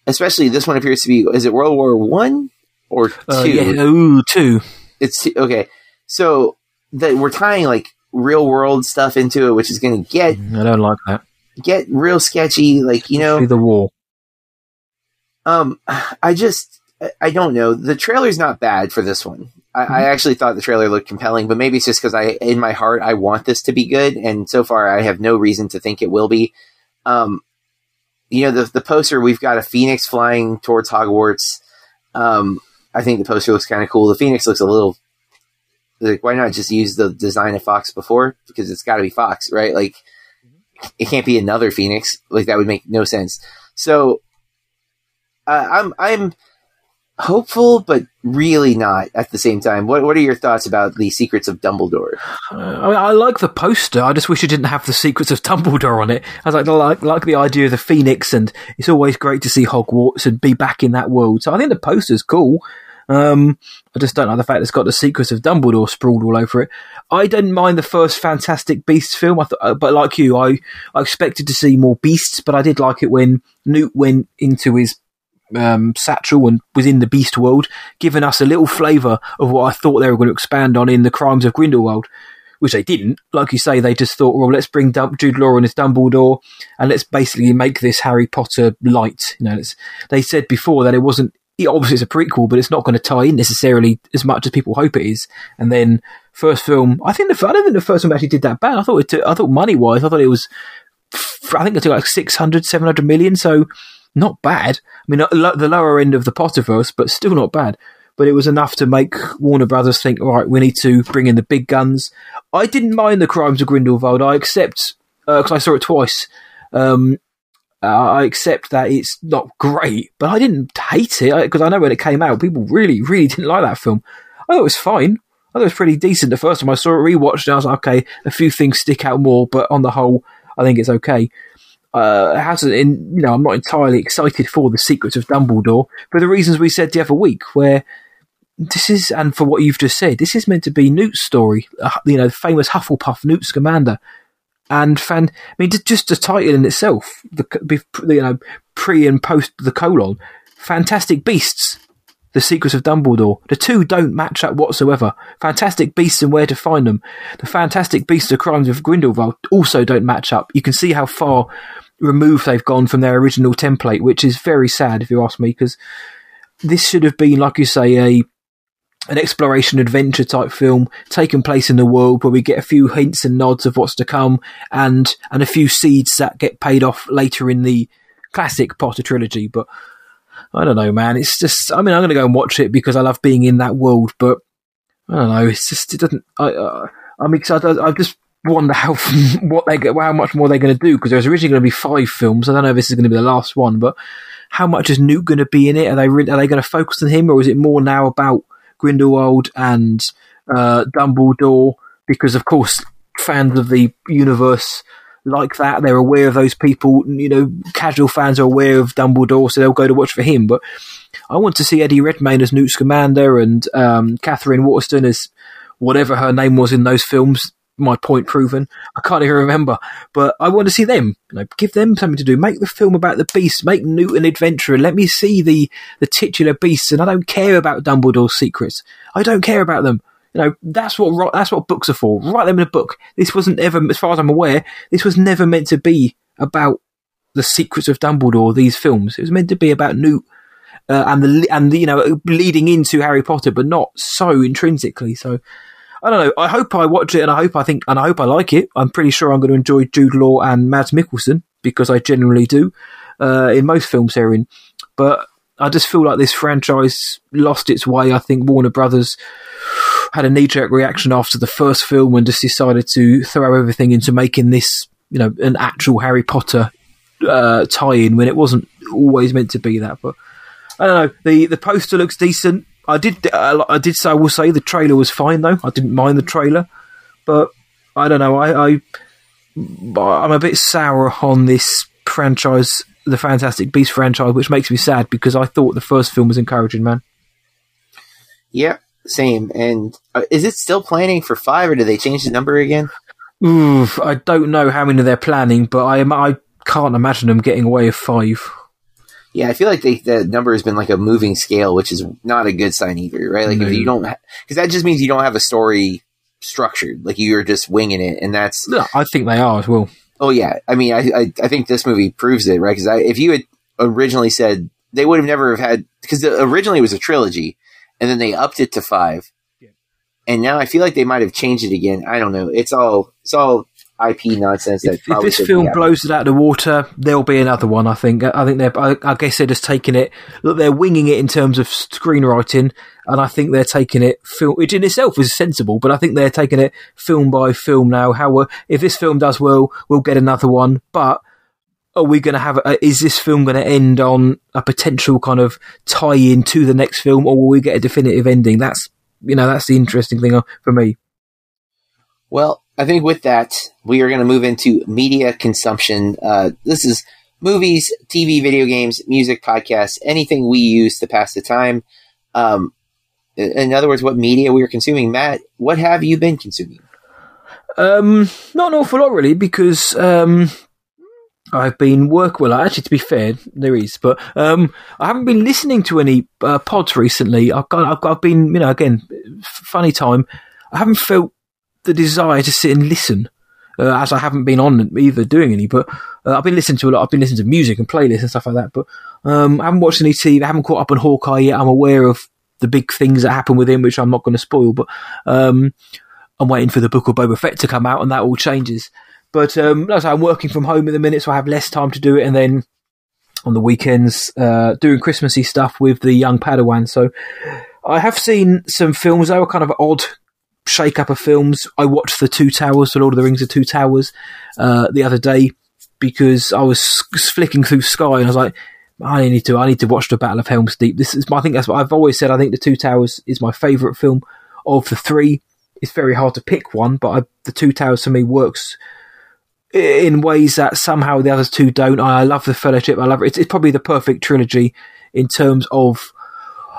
Especially this one appears to be is it World War One or two? Uh, yeah, ooh, two. It's okay. So that we're tying like real world stuff into it, which is going to get. I don't like that. Get real sketchy, like you know, the war. Um, I just I don't know. The trailer's not bad for this one. I, mm-hmm. I actually thought the trailer looked compelling, but maybe it's just because I, in my heart, I want this to be good, and so far I have no reason to think it will be. Um, you know, the the poster we've got a phoenix flying towards Hogwarts. Um, I think the poster looks kind of cool. The phoenix looks a little like why not just use the design of Fox before because it's got to be Fox, right? Like it can't be another phoenix. Like that would make no sense. So uh, I'm I'm hopeful, but really not at the same time. What What are your thoughts about the Secrets of Dumbledore? Uh, I, mean, I, like the poster. I just wish it didn't have the Secrets of Dumbledore on it. I like, like like the idea of the Phoenix, and it's always great to see Hogwarts and be back in that world. So I think the poster's cool. Um, I just don't like the fact it's got the Secrets of Dumbledore sprawled all over it. I didn't mind the first Fantastic Beasts film, I thought, uh, but like you, I, I expected to see more beasts, but I did like it when Newt went into his um, satchel and was in the Beast world, giving us a little flavour of what I thought they were going to expand on in the Crimes of Grindelwald, which they didn't. Like you say, they just thought, well, let's bring Dum- Jude Law and his Dumbledore, and let's basically make this Harry Potter light. You know, they said before that it wasn't. Obviously, it's a prequel, but it's not going to tie in necessarily as much as people hope it is. And then first film, I think the I don't think the first film actually did that bad. I thought it. Took, I thought money wise, I thought it was. I think it took like 600, 700 million. So not bad. I mean, the lower end of the Potterverse, but still not bad. But it was enough to make Warner Brothers think, all right, we need to bring in the big guns. I didn't mind the Crimes of Grindelwald. I accept because uh, I saw it twice. Um, uh, I accept that it's not great, but I didn't hate it because I, I know when it came out, people really, really didn't like that film. I thought it was fine. I thought it was pretty decent the first time I saw it, rewatched, and I was like, okay, a few things stick out more, but on the whole, I think it's okay uh, hasn't in you know I'm not entirely excited for the Secrets of Dumbledore for the reasons we said the other week, where this is and for what you've just said, this is meant to be Newt's story, uh, you know, famous Hufflepuff Newt Scamander, and fan. I mean, just the title in itself, the you know pre and post the colon, Fantastic Beasts. The Secrets of Dumbledore. The two don't match up whatsoever. Fantastic Beasts and Where to Find Them. The Fantastic Beasts of Crimes of Grindelwald also don't match up. You can see how far removed they've gone from their original template, which is very sad if you ask me, because this should have been, like you say, a an exploration adventure type film taking place in the world where we get a few hints and nods of what's to come and and a few seeds that get paid off later in the classic Potter trilogy. But I don't know, man. It's just I mean I'm going to go and watch it because I love being in that world, but I don't know. It's just it doesn't. I uh, I'm excited. I've just wonder how what they how much more they're going to do because there's originally going to be five films. I don't know if this is going to be the last one, but how much is Newt going to be in it? Are they re- are they going to focus on him, or is it more now about Grindelwald and uh, Dumbledore? Because of course, fans of the universe like that, they're aware of those people. You know, casual fans are aware of Dumbledore, so they'll go to watch for him. But I want to see Eddie Redmayne as Newt Scamander and um, Katherine Waterston as whatever her name was in those films my point proven. I can't even remember, but I want to see them. You know, give them something to do. Make the film about the beast. Make Newt an adventurer. Let me see the the titular beasts. And I don't care about Dumbledore's secrets. I don't care about them. You know, that's what that's what books are for. Write them in a book. This wasn't ever, as far as I'm aware, this was never meant to be about the secrets of Dumbledore. These films. It was meant to be about Newt. Uh, and the and the, you know leading into Harry Potter, but not so intrinsically. So I don't know. I hope I watch it and I hope I think and I hope I like it. I'm pretty sure I'm going to enjoy Jude Law and Mads Mikkelsen because I generally do uh, in most films they're in. But I just feel like this franchise lost its way. I think Warner Brothers had a knee jerk reaction after the first film and just decided to throw everything into making this, you know, an actual Harry Potter uh, tie-in when it wasn't always meant to be that. But I don't know. the The poster looks decent. I did. Uh, I did say. I will say the trailer was fine though. I didn't mind the trailer, but I don't know. I, I I'm a bit sour on this franchise, the Fantastic Beast franchise, which makes me sad because I thought the first film was encouraging, man. Yeah, same. And uh, is it still planning for five, or did they change the number again? Oof, I don't know how many they're planning, but I I can't imagine them getting away with five. Yeah, I feel like they, the number has been like a moving scale, which is not a good sign either, right? Like no. if you mm-hmm. don't, because that just means you don't have a story structured, like you're just winging it, and that's. Yeah, I think they are as well. Oh yeah, I mean, I I, I think this movie proves it, right? Because if you had originally said they would have never have had because originally it was a trilogy, and then they upped it to five, yeah. and now I feel like they might have changed it again. I don't know. It's all it's all IP nonsense. That if, if this film blows it out of the water, there'll be another one. I think. I think they're. I, I, guess they're just taking it. Look, they're winging it in terms of screenwriting, and I think they're taking it. Film, which in itself is sensible, but I think they're taking it film by film now. How uh, if this film does well, we'll get another one. But are we going to have? A, is this film going to end on a potential kind of tie-in to the next film, or will we get a definitive ending? That's you know that's the interesting thing uh, for me. Well, I think with that, we are going to move into media consumption. Uh, this is movies, TV, video games, music, podcasts, anything we use to pass the time. Um, in other words, what media we are consuming. Matt, what have you been consuming? Um, not an awful lot, really, because um, I've been work. Well, actually, to be fair, there is, but um, I haven't been listening to any uh, pods recently. I've got, I've, I've been, you know, again, funny time. I haven't felt the desire to sit and listen. Uh, as I haven't been on either doing any, but uh, I've been listening to a lot. I've been listening to music and playlists and stuff like that. But um, I haven't watched any TV. I haven't caught up on Hawkeye yet. I'm aware of the big things that happen with him, which I'm not going to spoil. But um, I'm waiting for the book of Boba Fett to come out, and that all changes. But um, I'm working from home at the minute, so I have less time to do it, and then on the weekends uh, doing Christmassy stuff with the young Padawan. So I have seen some films. They were kind of odd shake up of films. I watched The Two Towers, The Lord of the Rings, The Two Towers, uh, the other day because I was flicking through Sky and I was like, I need to, I need to watch the Battle of Helm's Deep. This is, I think that's what I've always said. I think The Two Towers is my favourite film of the three. It's very hard to pick one, but I, The Two Towers for me works in ways that somehow the others two don't. I love the Fellowship. I love it. It's, it's probably the perfect trilogy in terms of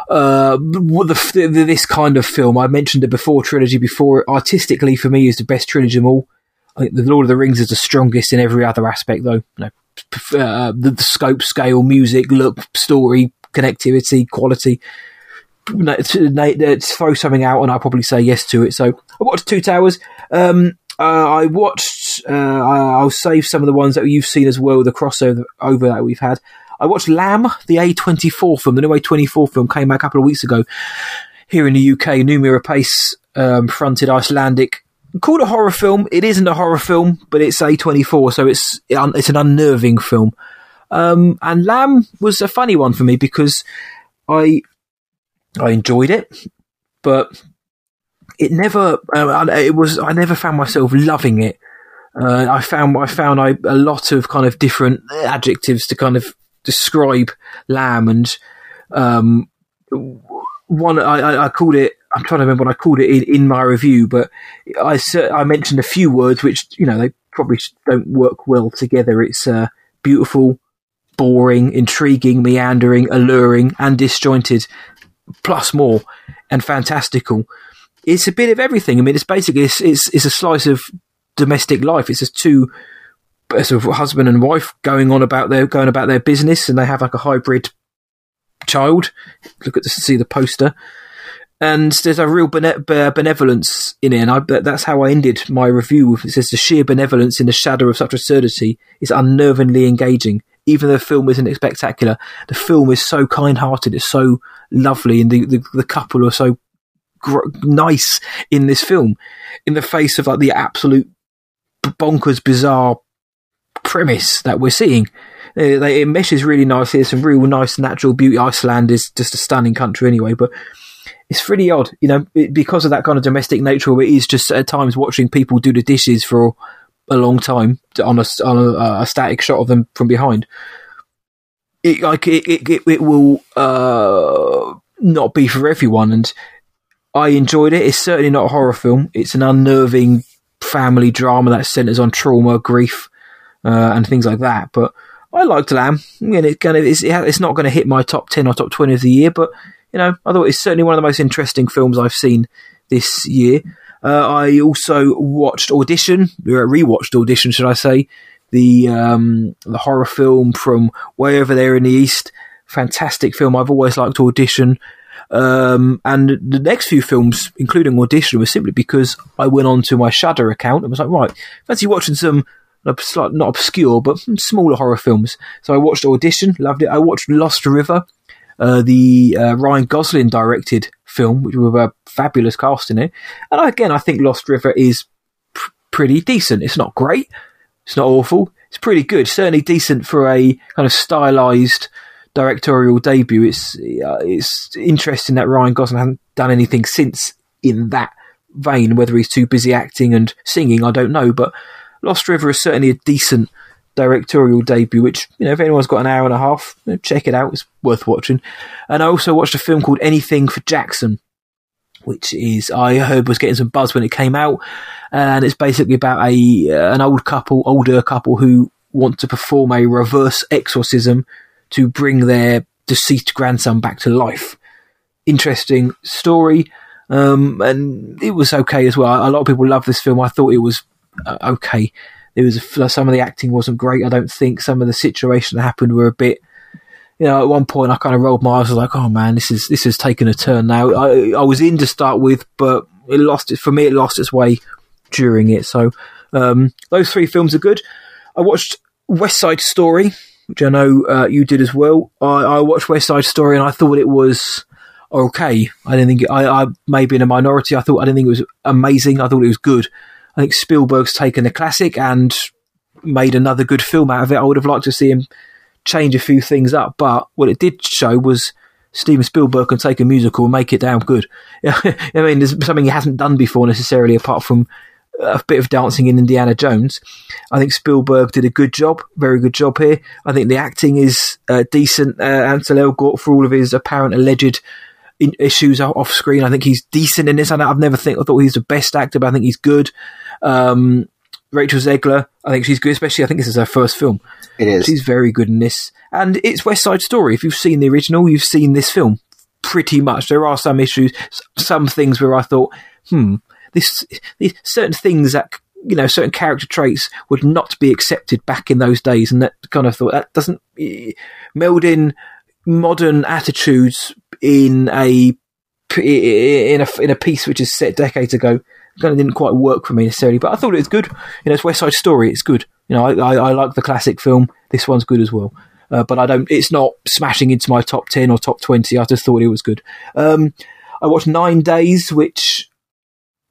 uh, the, the, this kind of film. I mentioned it before, trilogy before. Artistically, for me, is the best trilogy of all. I think the Lord of the Rings is the strongest in every other aspect, though. You know, uh, the, the, scope, scale, music, look, story, connectivity, quality. To, to, throw something out, and I'll probably say yes to it. So I watched Two Towers. Um, uh, I watched. Uh, I'll save some of the ones that you've seen as well. The crossover over that we've had. I watched Lamb, the A24 film, the new A24 film came out a couple of weeks ago here in the UK. Noomi Rapace um, fronted Icelandic. Called a horror film. It isn't a horror film, but it's A24, so it's it's an unnerving film. Um, and Lamb was a funny one for me because I I enjoyed it, but it never uh, it was I never found myself loving it. Uh, I found I found I, a lot of kind of different adjectives to kind of describe Lamb and um, one I, I, called it. I'm trying to remember what I called it in, in my review, but I I mentioned a few words which you know they probably don't work well together. It's uh, beautiful, boring, intriguing, meandering, alluring, and disjointed, plus more, and fantastical. It's a bit of everything. I mean, it's basically it's, it's, it's a slice of domestic life. It's just two sort of husband and wife going on about their going about their business, and they have like a hybrid child. Look at the see the poster, and there's a real bene- benevolence in it. And I, that's how I ended my review. It says the sheer benevolence in the shadow of such absurdity is unnervingly engaging. Even though the film isn't spectacular, the film is so kind-hearted. It's so lovely, and the the, the couple are so gr- nice in this film. In the face of like the absolute bonkers, bizarre premise that we're seeing. Uh, it meshes really nicely. There's some real nice natural beauty. Iceland is just a stunning country anyway, but it's really odd, you know, because of that kind of domestic nature. It is just at times watching people do the dishes for a long time on a on a, a static shot of them from behind. It like it it, it, it will uh, not be for everyone, and I enjoyed it. It's certainly not a horror film. It's an unnerving family drama that centers on trauma, grief, uh, and things like that. But I liked Lamb. And it kind of it's, it's not going to hit my top ten or top twenty of the year, but you know I thought it's certainly one of the most interesting films I've seen this year. Uh, I also watched Audition, rewatched Audition, should I say, the um, the horror film from way over there in the east. Fantastic film. I've always liked Audition. Um, and the next few films, including Audition, was simply because I went on to my Shudder account and was like, right, fancy watching some not obscure but smaller horror films. So I watched Audition, loved it. I watched Lost River, uh, the uh, Ryan Gosling directed film, which with a fabulous cast in it. And again, I think Lost River is pr- pretty decent. It's not great. It's not awful. It's pretty good. Certainly decent for a kind of stylized directorial debut. It's uh, it's interesting that Ryan Gosling hasn't done anything since in that vein. Whether he's too busy acting and singing, I don't know. But Lost River is certainly a decent directorial debut, which, you know, if anyone's got an hour and a half, check it out. It's worth watching. And I also watched a film called Anything for Jackson, which is, I heard was getting some buzz when it came out. And it's basically about a, uh, an old couple, older couple who want to perform a reverse exorcism to bring their deceased grandson back to life. Interesting story. Um, and it was okay as well. A lot of people love this film. I thought it was uh, okay. It was some of the acting wasn't great. I don't think some of the situations that happened were a bit. You know, at one point I kind of rolled my eyes. I was like, "Oh man, this is this has taken a turn now." I I was in to start with, but it lost it for me. It lost its way during it. So um, those three films are good. I watched West Side Story, which I know uh, you did as well. I, I, watched West Side Story and I thought it was okay. I didn't think it, I, I may be in a minority. I thought I didn't think it was amazing. I thought it was good. I think Spielberg's taken a classic and made another good film out of it. I would have liked to see him change a few things up, but what it did show was Steven Spielberg can take a musical and make it damn good. I mean, there's something he hasn't done before necessarily, apart from a bit of dancing in Indiana Jones. I think Spielberg did a good job, very good job here. I think the acting is uh, decent. Uh, Ansel Elgort, for all of his apparent alleged issues off screen, I think he's decent in this. I have never think I thought he's the best actor, but I think he's good. Um, Rachel Zegler, I think she's good, especially I think this is her first film. It is. She's very good in this. And it's West Side Story. If you've seen the original, you've seen this film pretty much. There are some issues, some things where I thought, hmm, this, this certain things that you know certain character traits would not be accepted back in those days, and that kind of thought that doesn't eh, meld in modern attitudes in a in a in a piece which is set decades ago kind of didn't quite work for me necessarily, but I thought it was good. You know, it's West Side Story. It's good. You know, I, I, I like the classic film. This one's good as well. Uh, but I don't. It's not smashing into my top ten or top twenty. I just thought it was good. Um, I watched Nine Days, which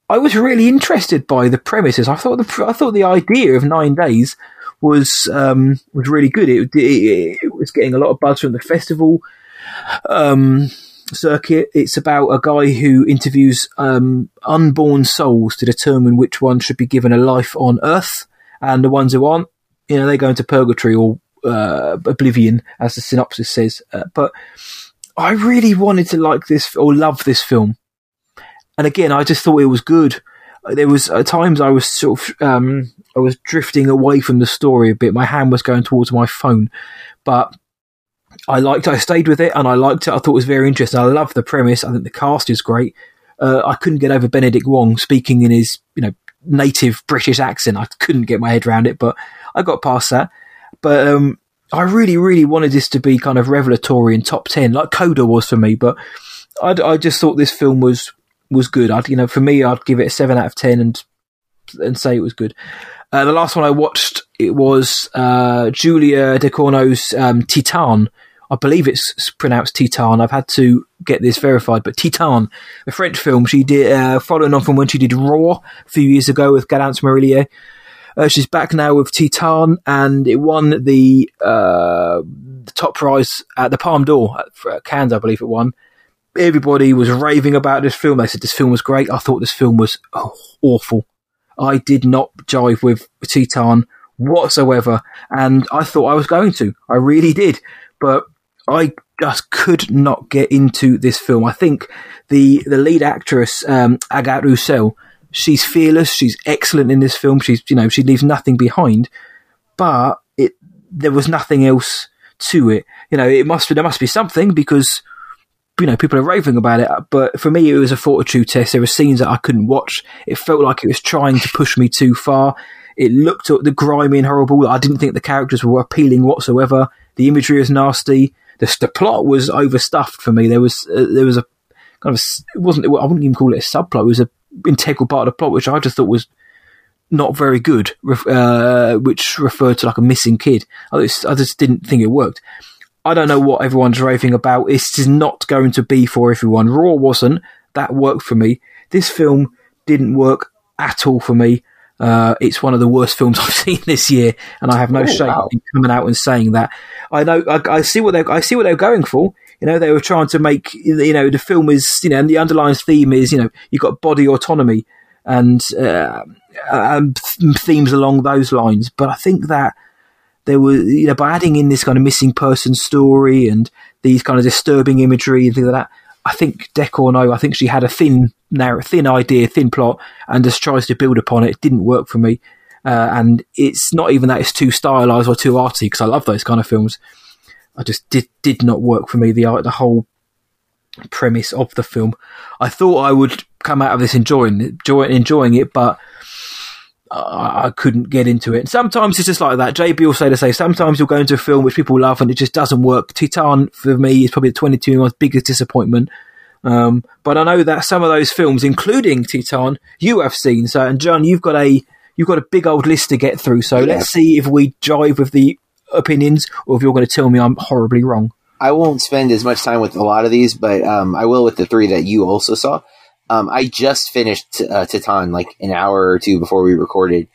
I was really interested by the premises. I thought the I thought the idea of Nine Days was um, was really good. It, it, it, was getting a lot of buzz from the festival. Um, circuit. It's about a guy who interviews um, unborn souls to determine which ones should be given a life on Earth, and the ones who aren't, you know, they go into purgatory or uh, oblivion, as the synopsis says. Uh, but I really wanted to like this or love this film, and again, I just thought it was good. There was at times I was sort of um, I was drifting away from the story a bit. My hand was going towards my phone, but I liked. I stayed with it, and I liked it. I thought it was very interesting. I love the premise. I think the cast is great. Uh, I couldn't get over Benedict Wong speaking in his you know native British accent. I couldn't get my head around it, but I got past that. But um, I really, really wanted this to be kind of revelatory and top ten, like Coda was for me. But i I just thought this film was was good. I'd you know for me, I'd give it a seven out of ten and and say it was good. Uh, the last one I watched it was uh, Julia Ducournau's um, Titane, I believe it's pronounced Titan. I've had to get this verified, but Titan, the French film she did, uh, following on from when she did Raw a few years ago with Garance Marillier. Uh, she's back now with Titan, and it won the, uh, the top prize at the Palme d'Or at, Cannes, I believe it won. Everybody was raving about this film. They said this film was great. I thought this film was oh, awful. I did not jive with Titan whatsoever, and I thought I was going to. I really did, but I just could not get into this film. I think the the lead actress um, Agathe Rousselle, she's fearless. She's excellent in this film. She's you know she leaves nothing behind, but it there was nothing else to it. You know, it must be there must be something because you know people are raving about it. But for me, it was a fortitude test. There were scenes that I couldn't watch. It felt like it was trying to push me too far. It looked at the grimy and horrible. I didn't think the characters were appealing whatsoever. The imagery was nasty. The, the plot was overstuffed for me. There was uh, there was a kind of it wasn't I wouldn't even call it a subplot. It was an integral part of the plot, which I just thought was not very good, uh, which referred to like a missing kid. I just, I just didn't think it worked. I don't know what everyone's raving about. It's just not going to be for everyone. Raw wasn't. That worked for me. This film didn't work at all for me. Uh, it's one of the worst films I've seen this year, and I have no oh, shame wow. in coming out and saying that. I know I, I see what they I see what they're going for. You know, they were trying to make you know the film is you know, and the underlying theme is you know you've got body autonomy and uh, and themes along those lines. But I think that there was you know by adding in this kind of missing person story and these kind of disturbing imagery and things like that. I think no, I think she had a thin, narrow, thin idea, thin plot, and just tries to build upon it. It didn't work for me, uh, and it's not even that it's too stylized or too arty because I love those kind of films. I just did did not work for me. The the whole premise of the film. I thought I would come out of this enjoying enjoying it, but I couldn't get into it. Sometimes it's just like that. JB will say to say, sometimes you'll go into a film which people love and it just doesn't work. Titane for me, is probably the 22 months biggest disappointment. Um, but I know that some of those films, including Titane, you have seen. So, and John, you've got a, you've got a big old list to get through. So yeah. let's see if we jive with the opinions or if you're going to tell me I'm horribly wrong. I won't spend as much time with a lot of these, but um, I will with the three that you also saw. Um, I just finished uh, Titane like an hour or two before we recorded.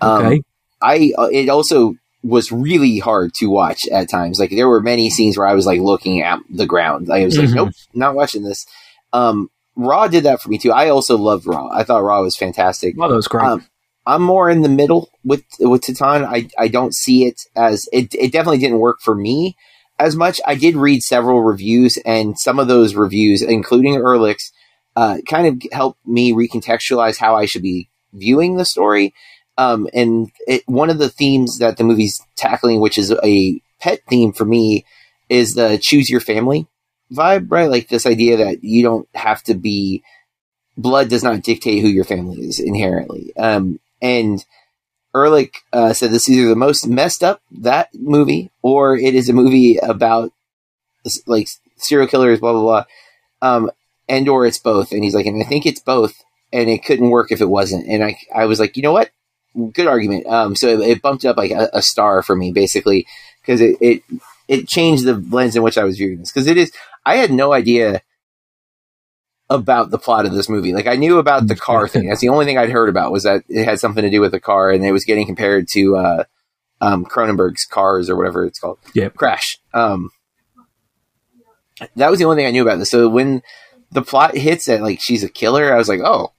Um, okay. I uh, it also was really hard to watch at times. Like there were many scenes where I was like looking at the ground. I was mm-hmm. like, nope, not watching this. Um, Raw did that for me too. I also loved Raw. I thought Raw was fantastic. Well, that was great. Um, I'm more in the middle with with Titane. I I don't see it as it. It definitely didn't work for me as much. I did read several reviews, and some of those reviews, including Ehrlich's, uh, kind of helped me recontextualize how I should be viewing the story. Um, and it, one of the themes that the movie's tackling, which is a pet theme for me, is the choose your family vibe, right? Like this idea that you don't have to be blood does not dictate who your family is inherently. Um, and Ehrlich uh, said this is either the most messed up that movie, or it is a movie about like serial killers, blah blah blah. Um, and or it's both. And he's like, and I think it's both, and it couldn't work if it wasn't. And I, I was like, you know what? Good argument. Um, so it, it bumped up like a, a, star for me, basically, because it, it it changed the lens in which I was viewing this. Because it is, I had no idea about the plot of this movie. Like I knew about the car thing. That's the only thing I'd heard about was that it had something to do with the car, and it was getting compared to uh, um, Cronenberg's Cars or whatever it's called. Yeah, Crash. Um, that was the only thing I knew about this. So when the plot hits that like she's a killer, I was like, oh,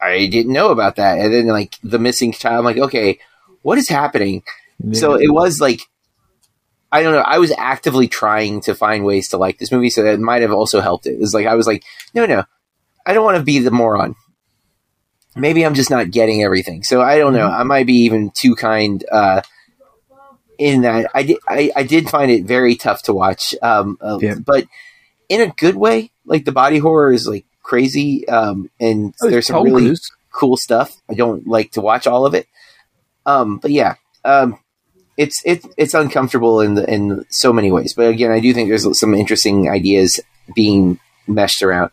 I didn't know about that. And then like the missing child, I'm like, okay, what is happening? Yeah. So it was like, I don't know. I was actively trying to find ways to like this movie, so that might have also helped it. was like I was like, no, no, I don't want to be the moron. Maybe I'm just not getting everything. So I don't know. Mm-hmm. I might be even too kind. Uh, in that I did, I, I did find it very tough to watch. Um, uh, yeah. but in a good way. Like the body horror is like crazy, um, and oh, there's some really cool stuff. I don't like to watch all of it, um, but yeah, um, it's it's it's uncomfortable in the, in so many ways. But again, I do think there's some interesting ideas being meshed around.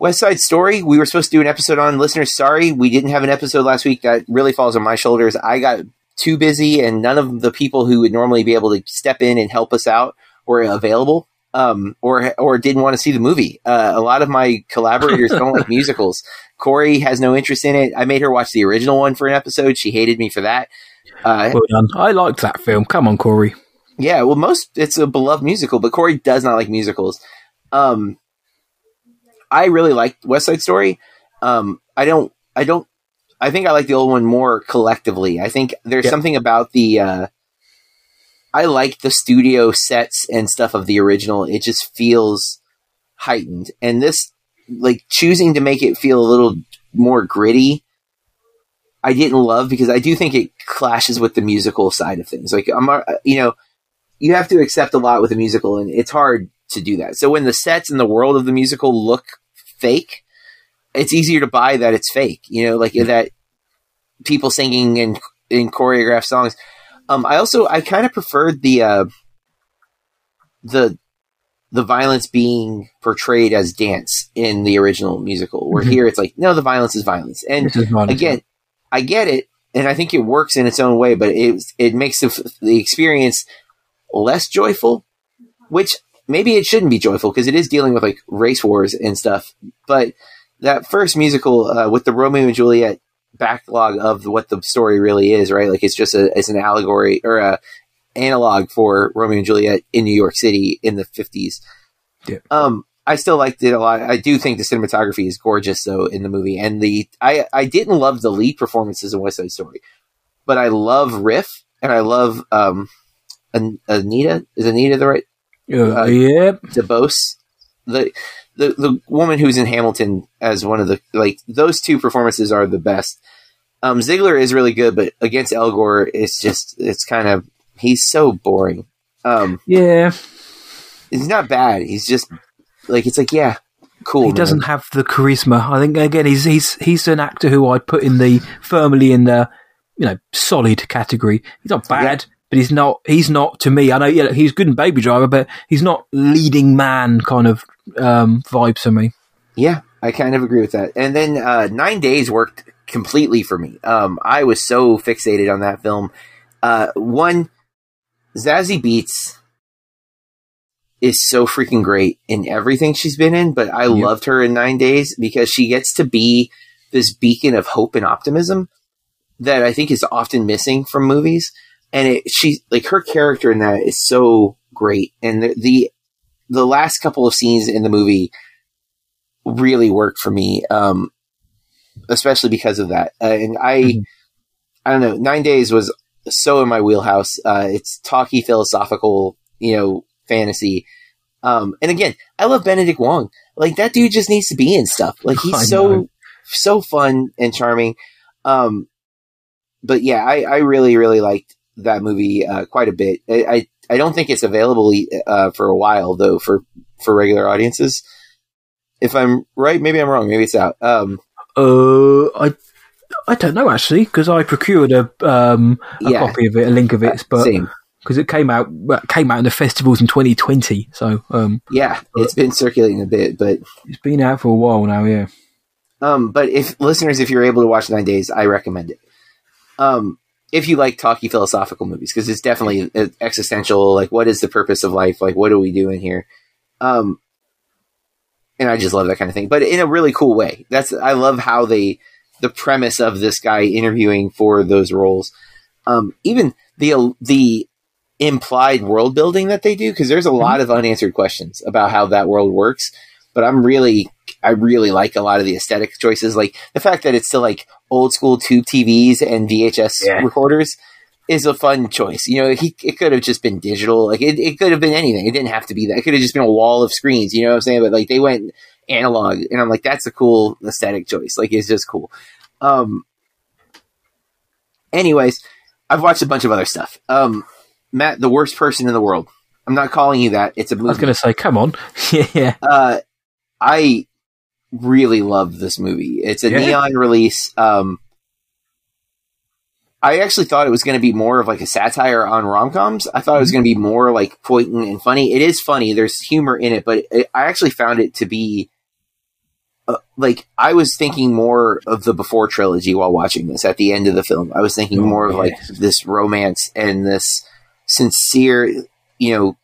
West Side Story, we were supposed to do an episode on. Listeners, sorry, we didn't have an episode last week. That really falls on my shoulders. I got too busy, and none of the people who would normally be able to step in and help us out were available um, or or didn't want to see the movie. Uh, a lot of my collaborators don't like musicals. Corey has no interest in it. I made her watch the original one for an episode. She hated me for that. Uh, well done. I liked that film. Come on, Corey. Yeah, well, most it's a beloved musical, but Corey does not like musicals. Um, I really like West Side Story. Um, I don't. I don't I think I like the old one more collectively. I think there's yep. something about the. Uh, I like the studio sets and stuff of the original. It just feels heightened, and this like choosing to make it feel a little more gritty. I didn't love because I do think it clashes with the musical side of things. Like I'm, uh, you know, you have to accept a lot with a musical, and it's hard to do that. So when the sets and the world of the musical look fake, it's easier to buy that it's fake. You know, like that people singing in in choreographed songs. Um, I also I kind of preferred the uh, the the violence being portrayed as dance in the original musical. Where mm-hmm. here it's like no, the violence is violence. And again, I get it, and I think it works in its own way, but it it makes the, the experience less joyful, which maybe it shouldn't be joyful because it is dealing with like race wars and stuff. But that first musical uh, with the Romeo and Juliet backlog of what the story really is, right? Like it's just a it's an allegory or a analog for Romeo and Juliet in New York City in the fifties. Yeah. Um, I still liked it a lot. I do think the cinematography is gorgeous though in the movie, and the I I didn't love the lead performances in West Side Story, but I love Riff and I love um Anita is Anita the right uh, uh, yep. DeBose. The, the the woman who's in Hamilton as one of the like those two performances are the best. Um, Zegler is really good, but against Elgort, it's just it's kind of he's so boring. Um, yeah, he's not bad. He's just like it's like yeah, cool. He man. doesn't have the charisma. I think again, he's he's he's an actor who I'd put in the firmly in the you know solid category. He's not bad. Yeah but he's not. He's not to me. I know yeah, he's good in Baby Driver, but he's not leading man kind of um, vibes for me. Yeah, I kind of agree with that. And then uh, Nine Days worked completely for me. Um, I was so fixated on that film. Uh, one, Zazie Beetz is so freaking great in everything she's been in, but I yep. loved her in Nine Days because she gets to be this beacon of hope and optimism that I think is often missing from movies and it, she like her character in that is so great, and the, the the last couple of scenes in the movie really worked for me, um, especially because of that. Uh, and I, mm-hmm. I don't know, Nine Days was so in my wheelhouse. Uh, it's talky philosophical, you know, fantasy. Um, and again, I love Benedict Wong. Like that dude just needs to be in stuff. Like he's so so fun and charming. Um, but yeah, I, I really really liked that movie uh, quite a bit. I, I, I don't think it's available uh, for a while though for for regular audiences. If I'm right, maybe I'm wrong. Maybe it's out. Um, uh, I I don't know actually because I procured a um a yeah, copy of it, a link of it, but because it came out came out in the festivals in 2020. So um, yeah, it's been circulating a bit, but it's been out for a while now. Yeah. Um, but if listeners, if you're able to watch Nine Days, I recommend it. Um, if you like talky philosophical movies because it's definitely existential like what is the purpose of life? Like what are we doing here? Um and i just love that kind of thing but in a really cool way. That's i love how they the premise of this guy interviewing for those roles. Um even the the implied world building that they do because there's a mm-hmm. lot of unanswered questions about how that world works but i'm really I really like a lot of the aesthetic choices, like the fact that it's still like old school tube TVs and VHS yeah. recorders is a fun choice. You know, he, it could have just been digital. Like it, it could have been anything. It didn't have to be that. It could have just been a wall of screens. You know what I'm saying? But like they went analog, and I'm like, that's a cool aesthetic choice. Like it's just cool. Um. Anyways, I've watched a bunch of other stuff. Um, Matt, the worst person in the world. I'm not calling you that. It's a movie. I was going to say, come on. yeah. Uh, I really love this movie. It's a yeah. neon release. Um, I actually thought it was going to be more of like a satire on rom coms. I thought it was going to be more like poignant and funny. It is funny. There's humor in it, but it, I actually found it to be uh, like I was thinking more of the before trilogy while watching this. At the end of the film, I was thinking oh, more of like this romance and this sincere, you know,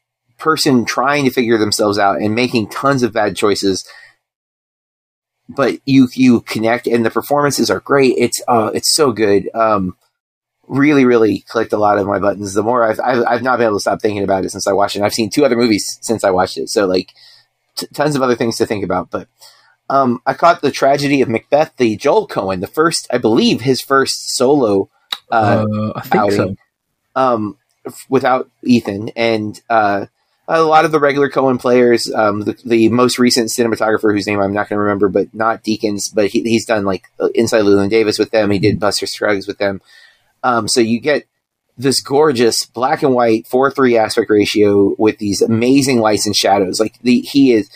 person trying to figure themselves out and making tons of bad choices but you you connect and the performances are great. It's uh it's so good. Um, really really clicked a lot of my buttons. The more I've I've, I've not been able to stop thinking about it since I watched it. I've seen two other movies since I watched it, so like t- tons of other things to think about. But Um, I caught the tragedy of Macbeth, the Joel Coen the first, I believe, his first solo. Uh, uh, I think outing, so. Um, without Ethan and uh, a lot of the regular Coen players. Um, the, the, most recent cinematographer, whose name I'm not going to remember, but not Deakins, but he, he's done like uh, Inside Llewyn Davis with them. He did Buster Scruggs with them. Um, so you get this gorgeous black and white four three aspect ratio with these amazing lights and shadows. Like the he is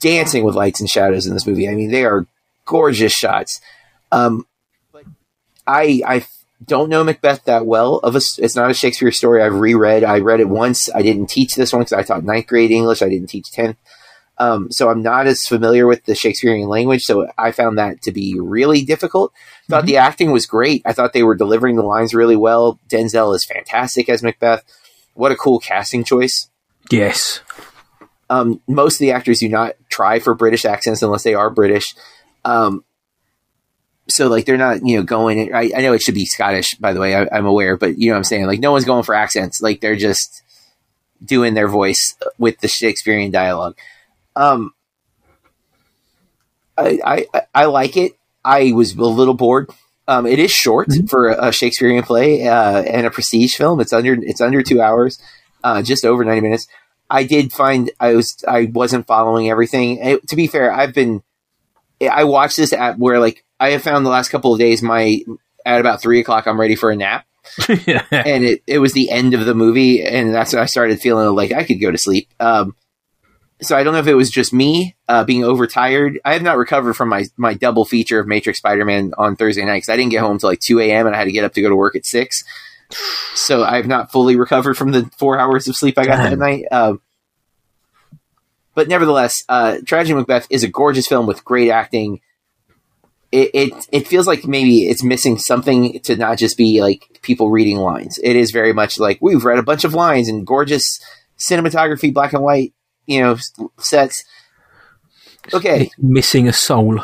dancing with lights and shadows in this movie. I mean, they are gorgeous shots. Um, but I I don't know Macbeth that well. Of a, it's not a Shakespeare story I've reread. I read it once. I didn't teach this one because I taught ninth grade English. I didn't teach tenth. Um, so I'm not as familiar with the Shakespearean language. So I found that to be really difficult. Thought mm-hmm. the acting was great. I thought they were delivering the lines really well. Denzel is fantastic as Macbeth. What a cool casting choice. Yes. Um, most of the actors do not try for British accents unless they are British. Um, so like they're not you know going I, I know it should be scottish by the way I, am aware but you know what i'm saying? Like no one's going for accents. Like they're just doing their voice with the shakespearean dialogue. Um i i, I like it. I was a little bored. Um it is short mm-hmm. for a, shakespearean play uh, and a prestige film. It's under it's under two hours uh, just over 90 minutes. I did find i was i wasn't following everything. It, to be fair i've been I watched this at where like I have found the last couple of days, my at about three o'clock, I'm ready for a nap. yeah. And it, it was the end of the movie, and that's when I started feeling like I could go to sleep. Um, so I don't know if it was just me uh, being overtired. I have not recovered from my my double feature of Matrix Spider Man on Thursday night because I didn't get home till like two a.m. and I had to get up to go to work at six. So I have not fully recovered from the four hours of sleep I got that night. Um, but nevertheless, uh, Tragedy Macbeth is a gorgeous film with great acting it, it it feels like maybe it's missing something to not just be like people reading lines. It is very much like we've read a bunch of lines and gorgeous cinematography, black and white, you know, sets. Okay, it's missing a soul.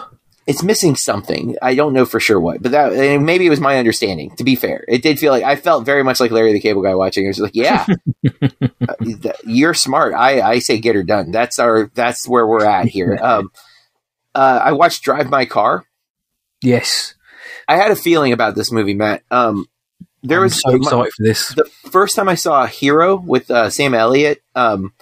It's missing something. I don't know for sure what, but that maybe it was my understanding. To be fair, it did feel like I felt very much like Larry the Cable Guy watching. It was like, yeah, uh, you're smart. I I say get her done. That's our that's where we're at here. Um, uh, I watched Drive My Car Yes, I had a feeling about this movie, Matt. Um, there I'm was so excited my, for this. The first time I saw Hero with uh, Sam Elliott, um,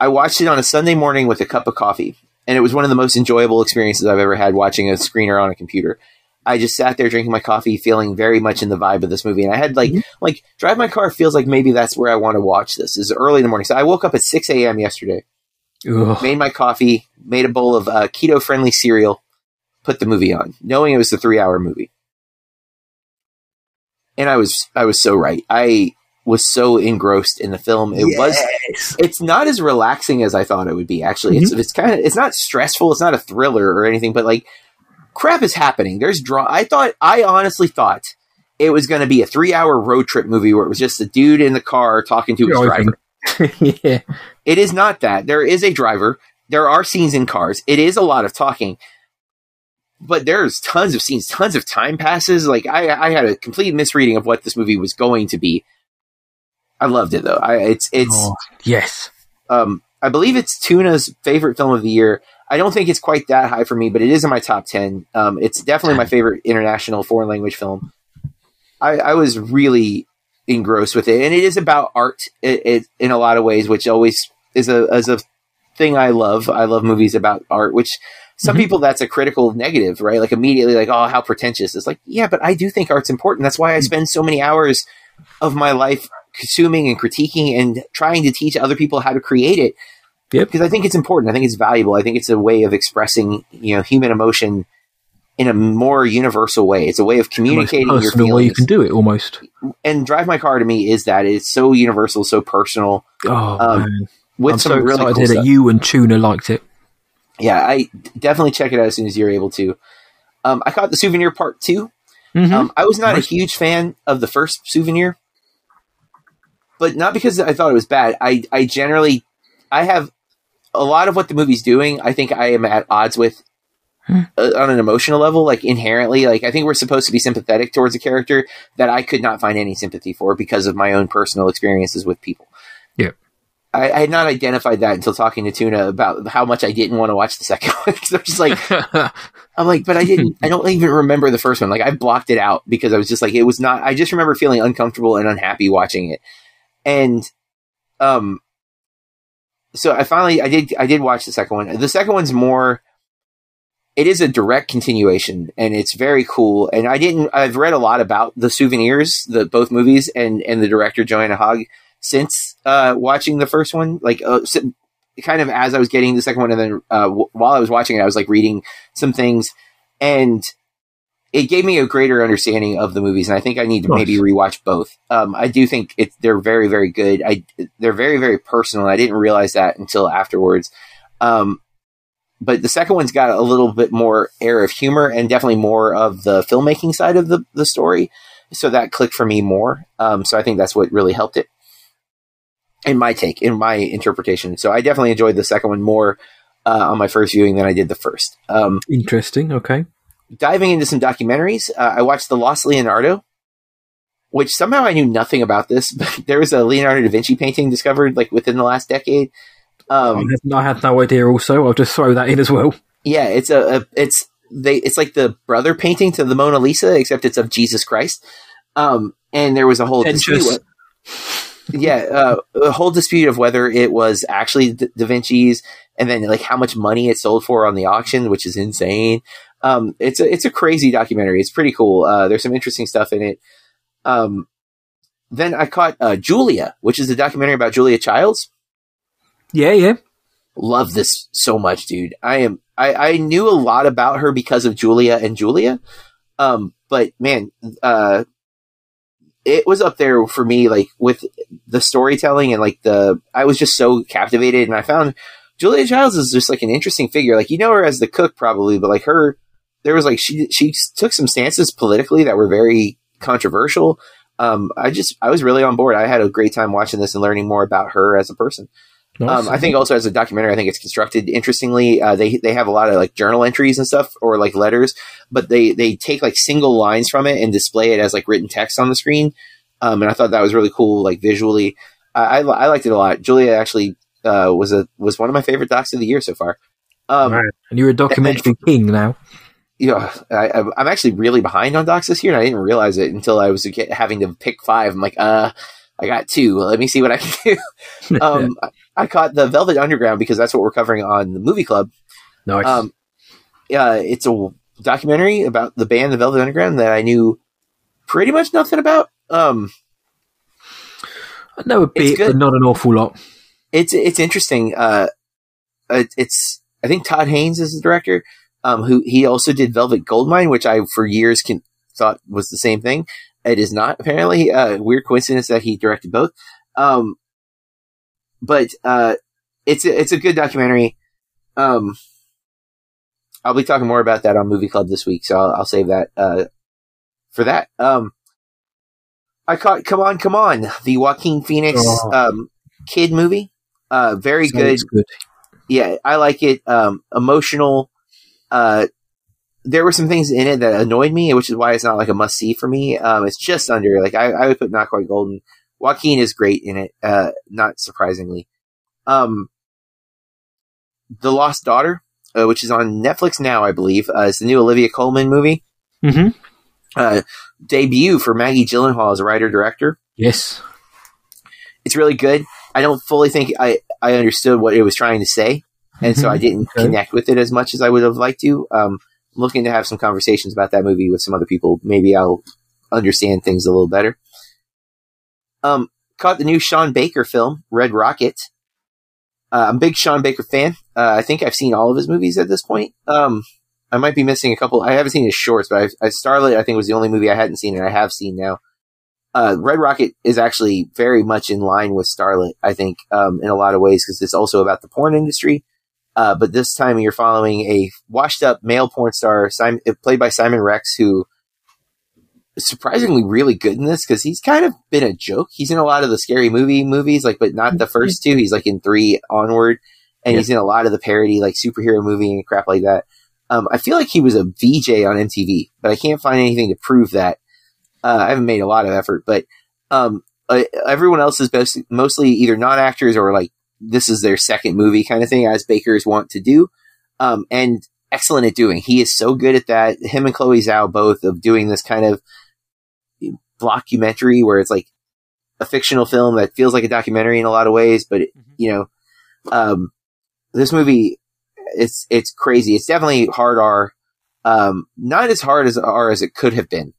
I watched it on a Sunday morning with a cup of coffee, and it was one of the most enjoyable experiences I've ever had watching a screener on a computer. I just sat there drinking my coffee, feeling very much in the vibe of this movie, and I had like mm-hmm. like drive my car feels like maybe that's where I want to watch this. Is early in the morning, so I woke up at six a.m. yesterday, Ugh. made my coffee, made a bowl of uh, keto friendly cereal, put the movie on, knowing it was a three hour movie. And I was I was so right. I was so engrossed in the film. It yes. was it's not as relaxing as I thought it would be, actually. Mm-hmm. It's it's kind of it's not stressful, it's not a thriller or anything, but like crap is happening. There's draw I thought I honestly thought it was going to be a 3-hour road trip movie where it was just a dude in the car talking to his driver. yeah. It is not that. There is a driver. There are scenes in cars. It is a lot of talking but there's tons of scenes, tons of time passes. Like I, I had a complete misreading of what this movie was going to be. I loved it though. I it's it's oh, yes. Um, I believe it's Tuna's favorite film of the year. I don't think it's quite that high for me, but it is in my top ten. Um, it's definitely my favorite international foreign language film. I, I was really engrossed with it, and it is about art it, it, in a lot of ways, which always is a as a thing I love. I love movies about art, which some mm-hmm. people that's a critical negative, right? Like immediately, like, oh, how pretentious. It's like, yeah, but I do think art's important. That's why I spend so many hours of my life consuming and critiquing and trying to teach other people how to create it. Yep. Because I think it's important. I think it's valuable. I think it's a way of expressing, you know, human emotion in a more universal way. It's a way of communicating your feelings. way you can do it almost. And Drive My Car to me is that it's so universal, so personal. Oh um, man. With I'm some so really excited cool that you and Tuna liked it yeah, I definitely check it out as soon as you're able to. Um, I caught the souvenir part 2 mm-hmm. um, I was not a huge fan of the first souvenir, but not because I thought it was bad. I, I generally, I have a lot of what the movie's doing. I think I am at odds with hmm. uh, on an emotional level, like inherently. Like I think we're supposed to be sympathetic towards a character that I could not find any sympathy for because of my own personal experiences with people. Yeah. I, I, had not identified that until talking to Tuna about how much I didn't want to watch the second one. Because I'm just like, I'm like, but I didn't. I don't even remember the first one. Like I blocked it out because I was just like, it was not. I just remember feeling uncomfortable and unhappy watching it, and um, so I finally I did I did watch the second one. The second one's more. It is a direct continuation, and it's very cool. And I didn't. I've read a lot about the souvenirs, the both movies, and and the director Joanna Hogg since uh, watching the first one. Like, uh, kind of as I was getting the second one, and then uh, w- while I was watching it, I was like reading some things, and it gave me a greater understanding of the movies. And I think I need to maybe rewatch both. Um, I do think it, they're very, very good. I they're very, very personal. I didn't realize that until afterwards. Um, but the second one's got a little bit more air of humor and definitely more of the filmmaking side of the, the story. So that clicked for me more. Um, so I think that's what really helped it in my take, in my interpretation. So I definitely enjoyed the second one more uh, on my first viewing than I did the first. Um, Interesting. Okay. Diving into some documentaries, uh, I watched The Lost Leonardo, which somehow I knew nothing about this, but there was a Leonardo da Vinci painting discovered like within the last decade. Um, I had no idea. Also, I'll just throw that in as well. Yeah, it's a, a it's they it's like the brother painting to the Mona Lisa, except it's of Jesus Christ. Um, and there was a whole yeah, uh, a whole dispute of whether it was actually da-, da Vinci's, and then like how much money it sold for on the auction, which is insane. Um, it's a it's a crazy documentary. It's pretty cool. Uh, there's some interesting stuff in it. Um, then I caught uh, Julia, which is a documentary about Julia Childs. Yeah, yeah. Love this so much, dude. I am. I, I knew a lot about her because of Julia and Julia. Um, but man, uh, it was up there for me, like with the storytelling and like the, I was just so captivated. And I found Julia Childs is just like an interesting figure. Like, you know her as the cook probably, but like her, there was like, she, she took some stances politically that were very controversial. Um, I just, I was really on board. I had a great time watching this and learning more about her as a person. Um, I think also as a documentary, I think it's constructed interestingly. Uh, they they have a lot of like journal entries and stuff, or like letters, but they they take like single lines from it and display it as like written text on the screen. Um, and I thought that was really cool, like visually. I, I, I liked it a lot. Julia actually uh, was a was one of my favorite docs of the year so far. Um, right. And you're a documentary king now. You know, I, I'm actually really behind on docs this year, and I didn't realize it until I was having to pick five. I'm like, uh, I got two. Let me see what I can do. um, I caught the Velvet Underground because that's what we're covering on the movie club. Nice. Um, yeah, it's a documentary about the band, the Velvet Underground, that I knew pretty much nothing about. Um, I know a bit, but not an awful lot. It's it's interesting. Uh, it's I think Todd Haynes is the director. Um, who he also did Velvet Goldmine, which I for years can thought was the same thing. It is not apparently. A uh, weird coincidence that he directed both. Um, but uh, it's a, it's a good documentary. Um, I'll be talking more about that on Movie Club this week, so I'll, I'll save that uh, for that. Um, I caught "Come On, Come On," the Joaquin Phoenix oh. um, kid movie. Uh, very good. good. Yeah, I like it. Um, emotional. Uh, there were some things in it that annoyed me, which is why it's not like a must see for me. Um, it's just under like I, I would put not quite golden. Joaquin is great in it, uh, not surprisingly. Um, the Lost Daughter, uh, which is on Netflix now, I believe, uh, is the new Olivia Colman movie. Mm-hmm. Uh, debut for Maggie Gyllenhaal as a writer director. Yes, it's really good. I don't fully think I I understood what it was trying to say, and mm-hmm. so I mm-hmm. didn't okay. connect with it as much as I would have liked to. Um, looking to have some conversations about that movie with some other people. Maybe I'll understand things a little better. Um, caught the new Sean Baker film, Red Rocket. Uh, I'm a big Sean Baker fan. Uh, I think I've seen all of his movies at this point. Um, I might be missing a couple. I haven't seen his shorts, but I've, I, Starlet, I think, was the only movie I hadn't seen, and I have seen now. Uh, Red Rocket is actually very much in line with Starlet, I think, um, in a lot of ways, because it's also about the porn industry. Uh, but this time you're following a washed up male porn star, Simon, played by Simon Rex, who surprisingly really good in this because he's kind of been a joke. He's in a lot of the scary movie movies, like, but not the first two. He's like in three onward, and yeah. he's in a lot of the parody, like superhero movie and crap like that. Um, I feel like he was a VJ on MTV, but I can't find anything to prove that. Uh, I haven't made a lot of effort, but um, uh, everyone else is best, mostly either non actors or like this is their second movie kind of thing, as Bakers want to do, um, and excellent at doing. He is so good at that. Him and Chloe Zhao both of doing this kind of blockumentary where it's like a fictional film that feels like a documentary in a lot of ways, but it, mm-hmm. you know, um, this movie it's it's crazy. It's definitely hard R. Um, not as hard as R as it could have been,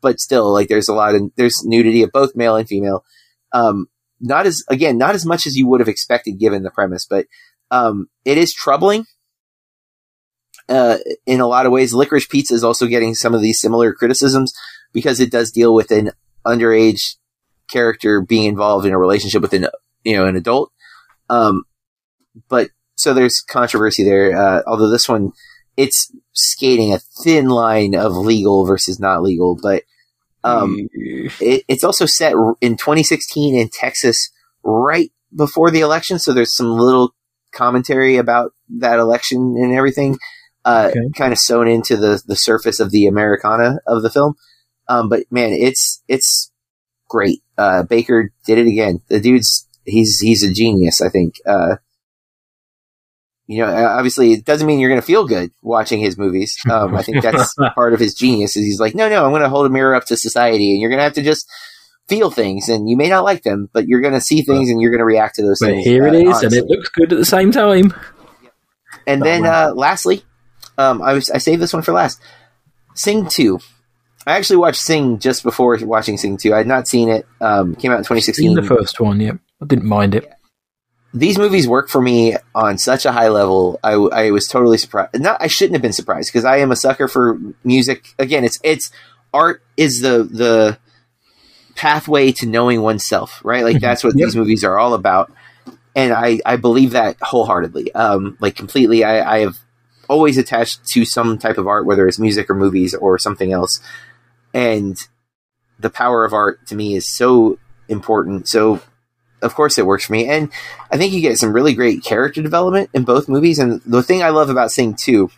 but still, like there's a lot of there's nudity of both male and female. Um, not as again, not as much as you would have expected given the premise, but um, it is troubling. Uh, in a lot of ways, Licorice Pizza is also getting some of these similar criticisms because it does deal with an underage character being involved in a relationship with an you know an adult. Um, but so there's controversy there. Uh, although this one, it's skating a thin line of legal versus not legal, but um, it, it's also set in 2016 in Texas, right before the election. So there's some little commentary about that election and everything, uh, okay. kind of sewn into the the surface of the Americana of the film. Um, but man, it's it's great. Uh, Baker did it again. The dude's he's he's a genius. I think. Uh, you know, obviously it doesn't mean you're going to feel good watching his movies. Um, I think that's part of his genius is he's like, no, no, I'm going to hold a mirror up to society and you're going to have to just feel things and you may not like them, but you're going to see things and you're going to react to those but things. Here uh, it is honestly. and it looks good at the same time. And then, uh, lastly, um, I was, I saved this one for last. Sing 2. I actually watched Sing just before watching Sing 2. I had not seen it. Um, came out in 2016. Seen the first one, yeah. I didn't mind it these movies work for me on such a high level. I, I was totally surprised. Not, I shouldn't have been surprised because I am a sucker for music. Again, it's it's art is the the pathway to knowing oneself, right? Like that's what yep. these movies are all about, and I I believe that wholeheartedly, um, like completely. I, I have always attached to some type of art, whether it's music or movies or something else, and the power of art to me is so important, so of course it works for me. And I think you get some really great character development in both movies. And the thing I love about Sing 2,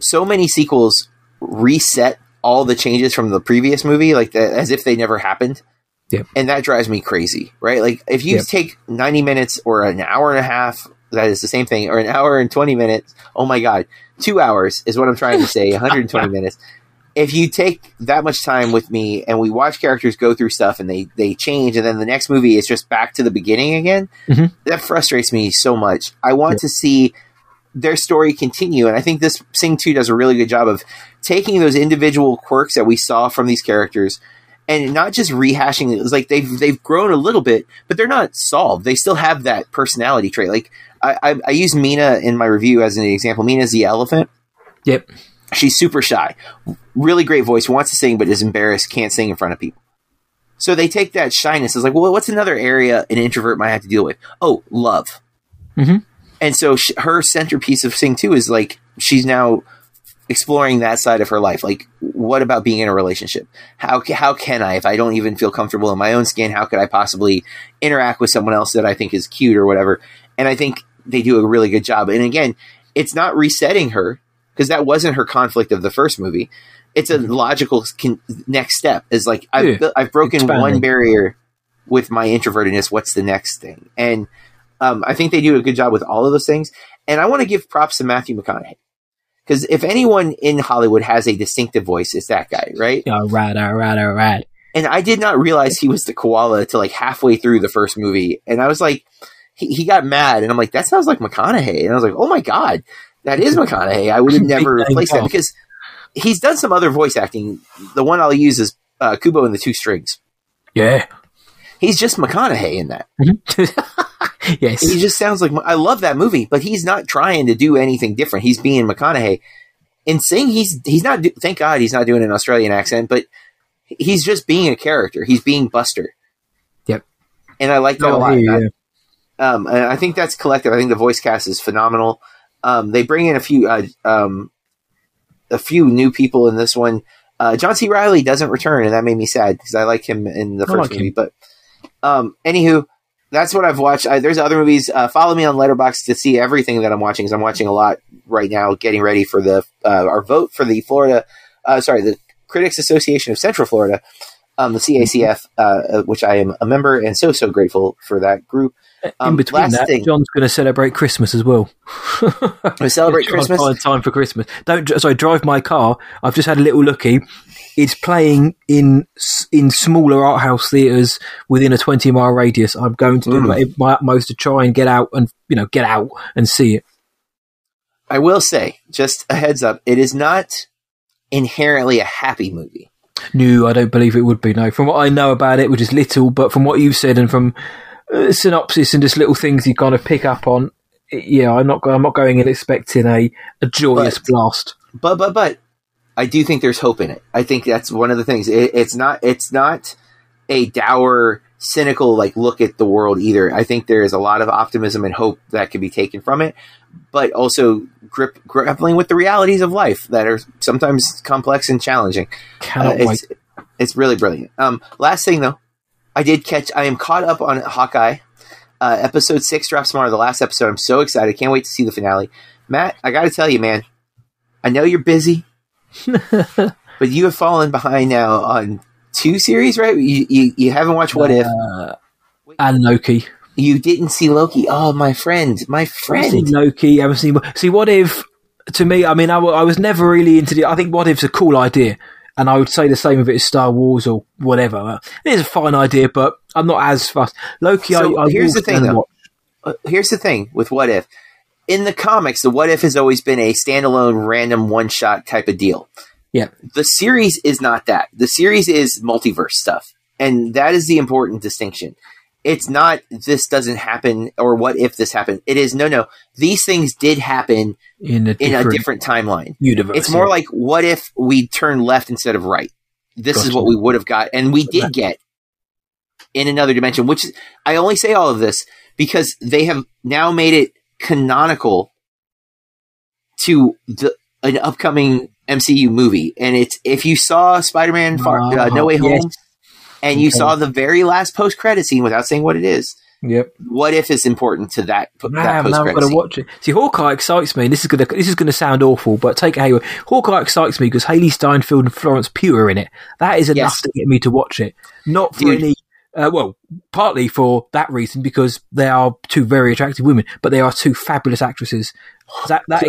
so many sequels reset all the changes from the previous movie, like the, as if they never happened. Yep. And that drives me crazy, right? Like if you yep. take 90 minutes or an hour and a half, that is the same thing, or an hour and 20 minutes. Oh my God. Two hours is what I'm trying to say. 120 minutes if you take that much time with me and we watch characters go through stuff and they they change and then the next movie is just back to the beginning again mm-hmm. that frustrates me so much i want yeah. to see their story continue and i think this sing 2 does a really good job of taking those individual quirks that we saw from these characters and not just rehashing it. It's like they've they've grown a little bit, but they're not solved. They still have that personality trait. Like I, I, I use Meena in my review as an example. Meena's the elephant. Yep. She's super shy, really great voice, wants to sing but is embarrassed, can't sing in front of people. So they take that shyness as like, well, what's another area an introvert might have to deal with? Oh, love. Mm-hmm. And so she, her centerpiece of Sing 2 is like she's now exploring that side of her life. Like, what about being in a relationship? How how can I, if I don't even feel comfortable in my own skin, how could I possibly interact with someone else that I think is cute or whatever? And I think they do a really good job. And again, it's not resetting her because that wasn't her conflict of the first movie. It's a mm-hmm. logical con- next step. Is like I've yeah, I've broken expanding. one barrier with my introvertedness. What's the next thing? And um, I think they do a good job with all of those things. And I want to give props to Matthew McConaughey because if anyone in Hollywood has a distinctive voice, it's that guy, right? All right, all right, all right. And I did not realize he was the koala till like halfway through the first movie, and I was like, he, he got mad, and I'm like, that sounds like McConaughey, and I was like, oh my god, that is McConaughey. I would have never replaced that because he's done some other voice acting. The one I'll use is uh, Kubo and the Two Strings. Yeah, he's just McConaughey in that. Mm-hmm. yes, he just sounds like I love that movie, but he's not trying to do anything different. He's being McConaughey. In Sing, he's he's not. Thank God he's not doing an Australian accent, but he's just being a character. He's being Buster. Yep, and I like that oh, a lot. Yeah. Um, I think that's collective. I think the voice cast is phenomenal. Um, they bring in a few uh, um, a few new people in this one. Uh, John C. Reilly doesn't return, and that made me sad because I like him in the first like movie. Him. But um, anywho, that's what I've watched. I, there's other movies. Uh, follow me on Letterboxd to see everything that I'm watching. Because I'm watching a lot right now, getting ready for the uh, our vote for the Florida. Uh, sorry, the Critics Association of Central Florida, um, the CACF, uh, uh, which I am a member and so so grateful for that group. Um, In between that, thing, John's going to celebrate Christmas as well. we celebrate Christmas. Find time for Christmas. Don't sorry. Drive my car. I've just had a little looky. It's playing in in smaller art house theaters within a twenty mile radius. I'm going to do mm. my utmost to try and get out and you know get out and see it. I will say, just a heads up, it is not inherently a happy movie. No, I don't believe it would be. No, from what I know about it, which is little, but from what you've said and from uh, synopsis and just little things you kind of pick up on, yeah, I'm not. I'm not going in expecting a, a joyous but, blast. But but but I do think there's hope in it. I think that's one of the things. It, it's not. It's not a dour, cynical like look at the world either. I think there is a lot of optimism and hope that can be taken from it, but also grip, grappling with the realities of life that are sometimes complex and challenging. Uh, it's, it's really brilliant. Um, last thing though, I did catch. I am caught up on Hawkeye. Uh, episode six drops tomorrow. The last episode. I'm so excited. Can't wait to see the finale. Matt, I got to tell you, man. I know you're busy, but you have fallen behind now on two series, right? You you, you haven't watched What If uh, and Loki. You didn't see Loki. Oh, my friend, my friend. I've seen Loki. I haven't seen. See, What If? To me, I mean, I, I was never really into the. I think What If's a cool idea, and I would say the same if it's Star Wars or whatever. It is a fine idea, but I'm not as fast. Loki. So I, I here's the thing, though. Uh, here's the thing with What If. In the comics, the What If has always been a standalone, random, one shot type of deal. Yeah. The series is not that. The series is multiverse stuff. And that is the important distinction. It's not this doesn't happen or what if this happened. It is no, no. These things did happen in a different, in a different timeline. Universe. It's more yeah. like what if we turn left instead of right? This gotcha. is what we would have got. And we did get in another dimension, which I only say all of this because they have now made it canonical to the an upcoming MCU movie, and it's if you saw Spider-Man Far, uh, No Way Home, yes. And you okay. saw the very last post-credit scene without saying what it is. Yep. What if it's important to that? that now I've got to watch it. See, Hawkeye excites me. This is gonna this is gonna sound awful, but take it anyway. Hawkeye excites me because Hailee Steinfeld and Florence Pugh are in it. That is enough yes. to get me to watch it. Not for Dude. any. Uh, well, partly for that reason because they are two very attractive women, but they are two fabulous actresses. That that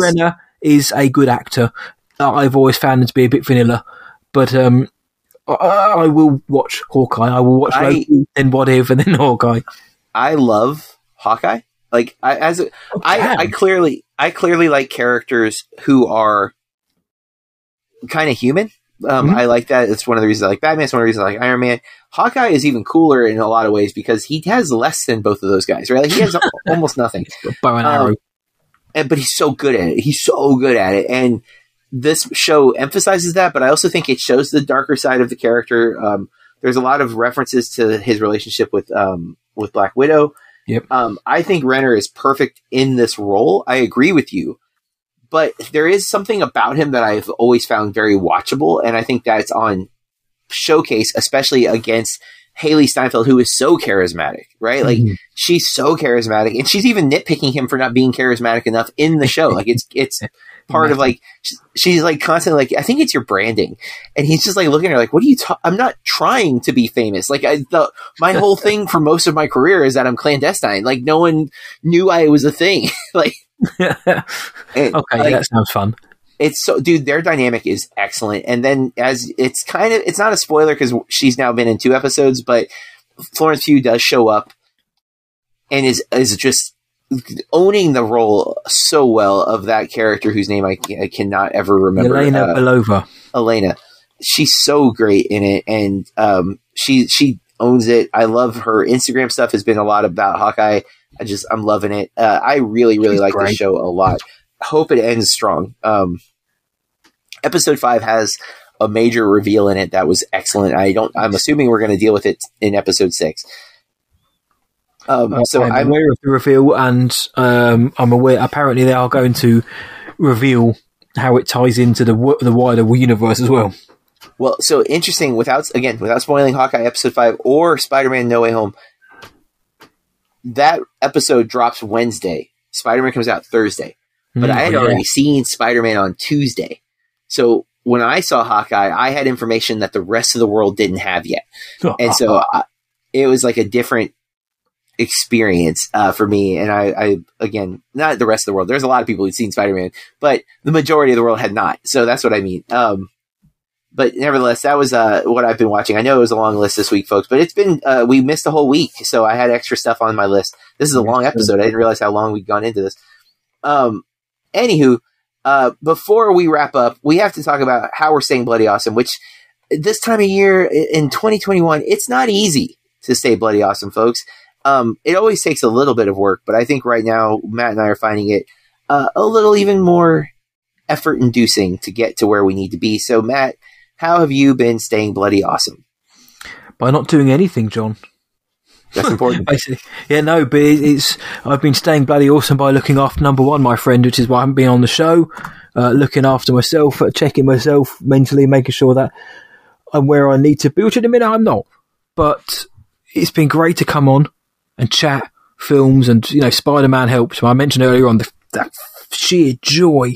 Renner is a good actor. I've always found him to be a bit vanilla, but um, I, I, will watch Hawkeye. I will watch I, Loki, then What If, and then Hawkeye. I love Hawkeye. Like I, as a, oh, I, I clearly, I clearly like characters who are kind of human. Um, mm-hmm. I like that. It's one of the reasons I like Batman. It's one of the reasons I like Iron Man. Hawkeye is even cooler in a lot of ways because he has less than both of those guys, right? Like he has almost nothing. Bow and arrow. Um, and, but he's so good at it. He's so good at it, and this show emphasizes that. But I also think it shows the darker side of the character. Um, there's a lot of references to his relationship with um, with Black Widow. Yep. Um, I think Renner is perfect in this role. I agree with you, but there is something about him that I've always found very watchable, and I think that's on showcase, especially against Hailee Steinfeld, who is so charismatic, right? Like mm-hmm. she's so charismatic, and she's even nitpicking him for not being charismatic enough in the show. Like it's it's part of like she's, like constantly like I think it's your branding, and he's just like looking at her like, "What are you? Ta- I'm not trying to be famous. Like I, the, my whole thing for most of my career is that I'm clandestine. Like no one knew I was a thing. like okay, like, that sounds fun it's so dude their dynamic is excellent and then as it's kind of it's not a spoiler because she's now been in two episodes but florence pugh does show up and is is just owning the role so well of that character whose name i, I cannot ever remember Yelena uh, belova. Yelena. She's so great in it and um, she she owns it. I love her instagram stuff has been a lot about hawkeye. I just i'm loving it. Uh, i really really she's like the show a lot. Hope it ends strong. Um, episode five has a major reveal in it that was excellent. I don't. I'm assuming we're going to deal with it in episode six. Um, uh, so I'm, I'm, aware of the reveal, and um, I'm aware. Apparently, they are going to reveal how it ties into the the wider universe as well. Well, so interesting. Without again, without spoiling Hawkeye episode five or Spider Man No Way Home, that episode drops Wednesday. Spider Man comes out Thursday, but mm, I had yeah. already seen Spider Man on Tuesday. So when I saw Hawkeye, I had information that the rest of the world didn't have yet, and so I, it was like a different. Experience uh, for me. And I, I, again, not the rest of the world. There's a lot of people who've seen Spider Man, but the majority of the world had not. So that's what I mean. Um, but nevertheless, that was uh, what I've been watching. I know it was a long list this week, folks, but it's been uh, we missed a whole week, so I had extra stuff on my list. This is a long episode. I didn't realize how long we'd gone into this. Um, anywho, uh, before we wrap up, we have to talk about how we're staying bloody awesome. Which this time of year in 2021, it's not easy to stay bloody awesome, folks. Um, it always takes a little bit of work, but I think right now Matt and I are finding it uh, a little even more effort inducing to get to where we need to be. So, Matt how have you been staying bloody awesome? By not doing anything, John. That's important. Basically, yeah, no, but it's I've been staying bloody awesome by looking after number one, my friend, which is why I haven't been on the show. Uh, looking after myself, uh, checking myself mentally, making sure that I'm where I need to be. Which at the minute I'm not, but it's been great to come on and chat films, and you know, Spider Man helped. I mentioned earlier on the that sheer joy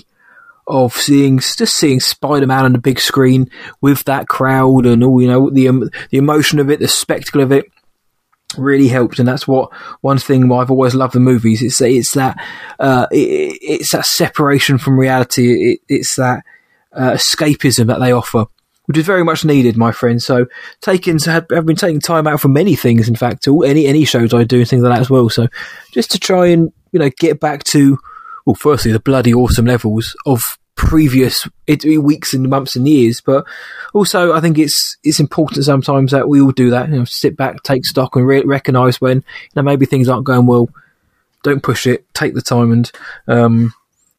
of seeing just seeing Spider Man on the big screen with that crowd and all you know the um, the emotion of it, the spectacle of it really helped. And that's what one thing I've always loved the movies. It's it's that uh, it, it's that separation from reality. It, it's that uh, escapism that they offer which is very much needed my friend so taking have, have been taking time out for many things in fact all any any shows I do and things like that as well so just to try and you know get back to well, firstly, the bloody awesome levels of previous weeks and months and years, but also I think it's it's important sometimes that we all do that. You know, sit back, take stock, and re- recognise when you know maybe things aren't going well. Don't push it. Take the time, and um,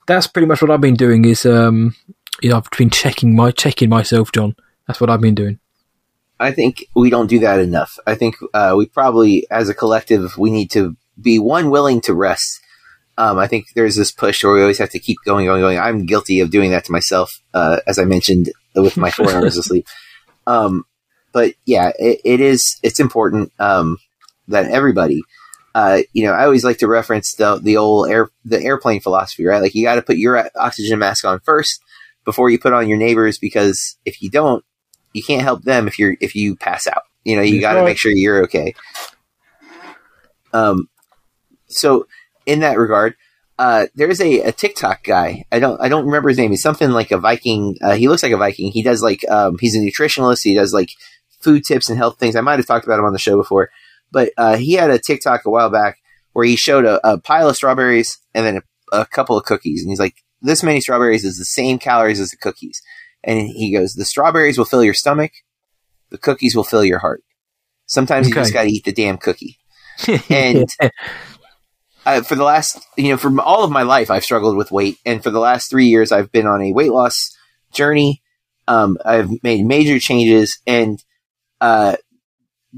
that's pretty much what I've been doing. Is um, you know I've been checking my checking myself, John. That's what I've been doing. I think we don't do that enough. I think uh, we probably, as a collective, we need to be one willing to rest um, I think there's this push where we always have to keep going, going, going. I'm guilty of doing that to myself, uh, as I mentioned with my four hours of sleep. Um, but yeah, it, it is. It's important um, that everybody, uh, you know, I always like to reference the the old air the airplane philosophy, right? Like you got to put your oxygen mask on first before you put on your neighbors, because if you don't, you can't help them if you're if you pass out. You know, you got to make sure you're okay. Um, so in that regard, uh, there's a, a TikTok guy. I don't I don't remember his name. He's something like a Viking. Uh, he looks like a Viking. He does like um, he's a nutritionalist. He does like food tips and health things. I might have talked about him on the show before, but uh, he had a TikTok a while back where he showed a, a pile of strawberries and then a, a, couple of cookies, and he's like, "This many strawberries is the same calories as the cookies." And he goes, "The strawberries will fill your stomach. The cookies will fill your heart. Sometimes okay. you just got to eat the damn cookie." and uh, for the last, you know, for all of my life, I've struggled with weight, and for the last three years, I've been on a weight loss journey. Um, I've made major changes, and uh,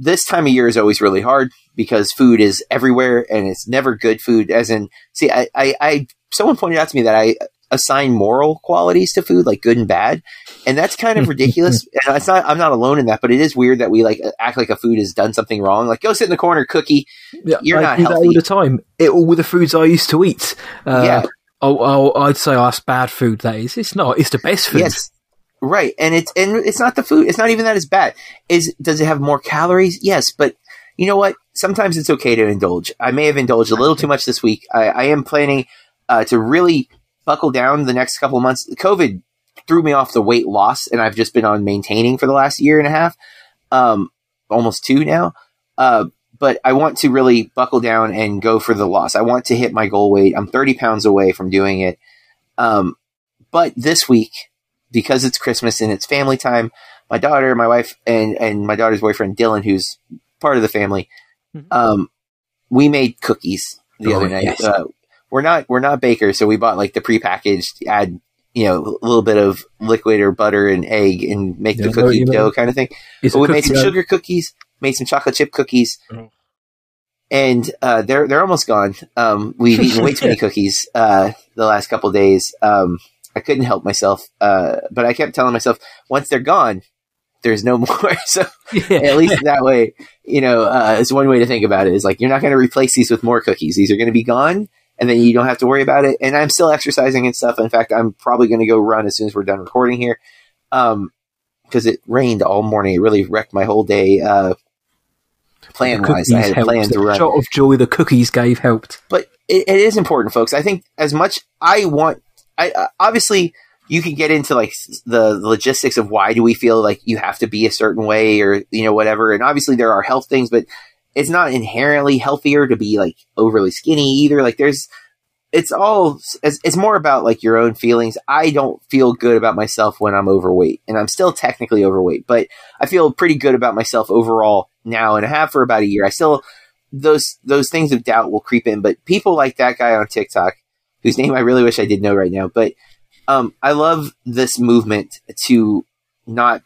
this time of year is always really hard because food is everywhere, and it's never good food. As in, see, I, I, I someone pointed out to me that I assign moral qualities to food, like good and bad, and that's kind of ridiculous. and it's not. I'm not alone in that, but it is weird that we like act like a food has done something wrong. Like go sit in the corner, cookie. Yeah, You're I not do healthy. that all the time. It all with the foods I used to eat. Uh, yeah. Oh, oh, I'd say that's bad food. That is. It's not. It's the best food. Yes. Right, and it's and it's not the food. It's not even that it's bad. Is does it have more calories? Yes, but you know what? Sometimes it's okay to indulge. I may have indulged a little too much this week. I, I am planning uh, to really buckle down the next couple months. COVID threw me off the weight loss, and I've just been on maintaining for the last year and a half, um, almost two now. Uh, but I want to really buckle down and go for the loss. I want to hit my goal weight. I'm 30 pounds away from doing it. Um, but this week, because it's Christmas and it's family time, my daughter, my wife, and, and my daughter's boyfriend, Dylan, who's part of the family, mm-hmm. um, we made cookies the oh, other night. Yes. Uh, we're not we're not bakers, so we bought like the prepackaged add you know a little bit of liquid or butter and egg and make yeah, the cookie dough kind of thing. But we made some dough. sugar cookies, made some chocolate chip cookies, oh. and uh, they're they're almost gone. Um, we've eaten way too many cookies uh, the last couple days. Um, I couldn't help myself, uh, but I kept telling myself once they're gone, there's no more. so yeah. at least that way, you know, uh, it's one way to think about it. Is like you're not going to replace these with more cookies. These are going to be gone, and then you don't have to worry about it. And I'm still exercising and stuff. In fact, I'm probably going to go run as soon as we're done recording here. Um, because it rained all morning. It really wrecked my whole day. Uh, plan wise. I had a plan to run. shot of joy the cookies gave helped. But it, it is important, folks. I think as much I want, I uh, obviously you can get into like the, logistics of why do we feel like you have to be a certain way or you know whatever. And obviously there are health things, but it's not inherently healthier to be like overly skinny either. Like there's it's all it's, it's more about like your own feelings. I don't feel good about myself when I'm overweight, and I'm still technically overweight, but I feel pretty good about myself overall now, and I have for about a year. I still those those things of doubt will creep in, but people like that guy on TikTok, whose name I really wish I did know right now, but um, I love this movement to not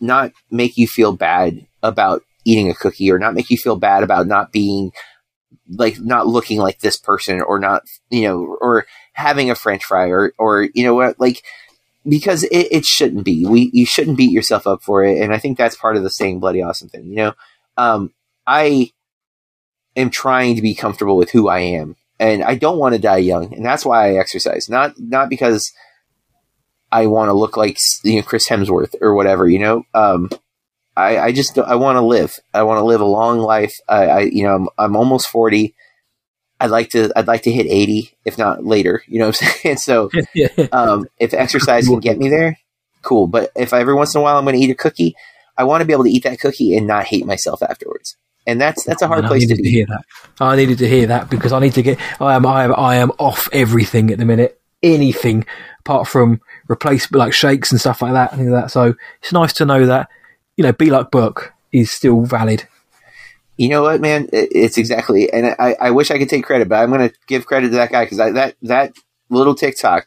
not make you feel bad about eating a cookie or not make you feel bad about not being like not looking like this person or not, you know, or having a French fry or, or, you know what, like, because it, it shouldn't be. We, you shouldn't beat yourself up for it. And I think that's part of the saying bloody awesome thing, you know? Um, I am trying to be comfortable with who I am and I don't want to die young. And that's why I exercise. Not, not because I want to look like, you know, Chris Hemsworth or whatever, you know? Um, I, I just I want to live. I want to live a long life. I, I you know I'm, I'm, almost forty. I'd like to I'd like to hit eighty, if not later. You know what I'm saying? So um, if exercise can get me there, cool. But if every once in a while I'm going to eat a cookie, I want to be able to eat that cookie and not hate myself afterwards. And that's that's a hard place to, to hear that. I needed to hear that because I need to get. I am I am I am off everything at the minute. Anything apart from replace like shakes and stuff like that. And that. So it's nice to know that you know, be like Book is still valid. You know what, man? It's exactly, and I, I wish I could take credit, but I'm going to give credit to that guy because that that little TikTok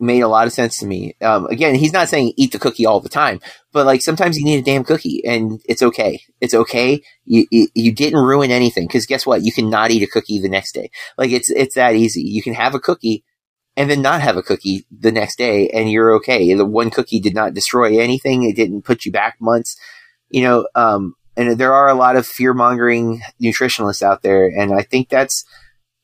made a lot of sense to me. Um, again, he's not saying eat the cookie all the time, but like sometimes you need a damn cookie, and it's okay. It's okay. You you, you didn't ruin anything because guess what? You can not eat a cookie the next day. Like it's it's that easy. You can have a cookie and then not have a cookie the next day and you're okay. The one cookie did not destroy anything. It didn't put you back months, you know, um, and there are a lot of fear mongering nutritionalists out there. And I think that's,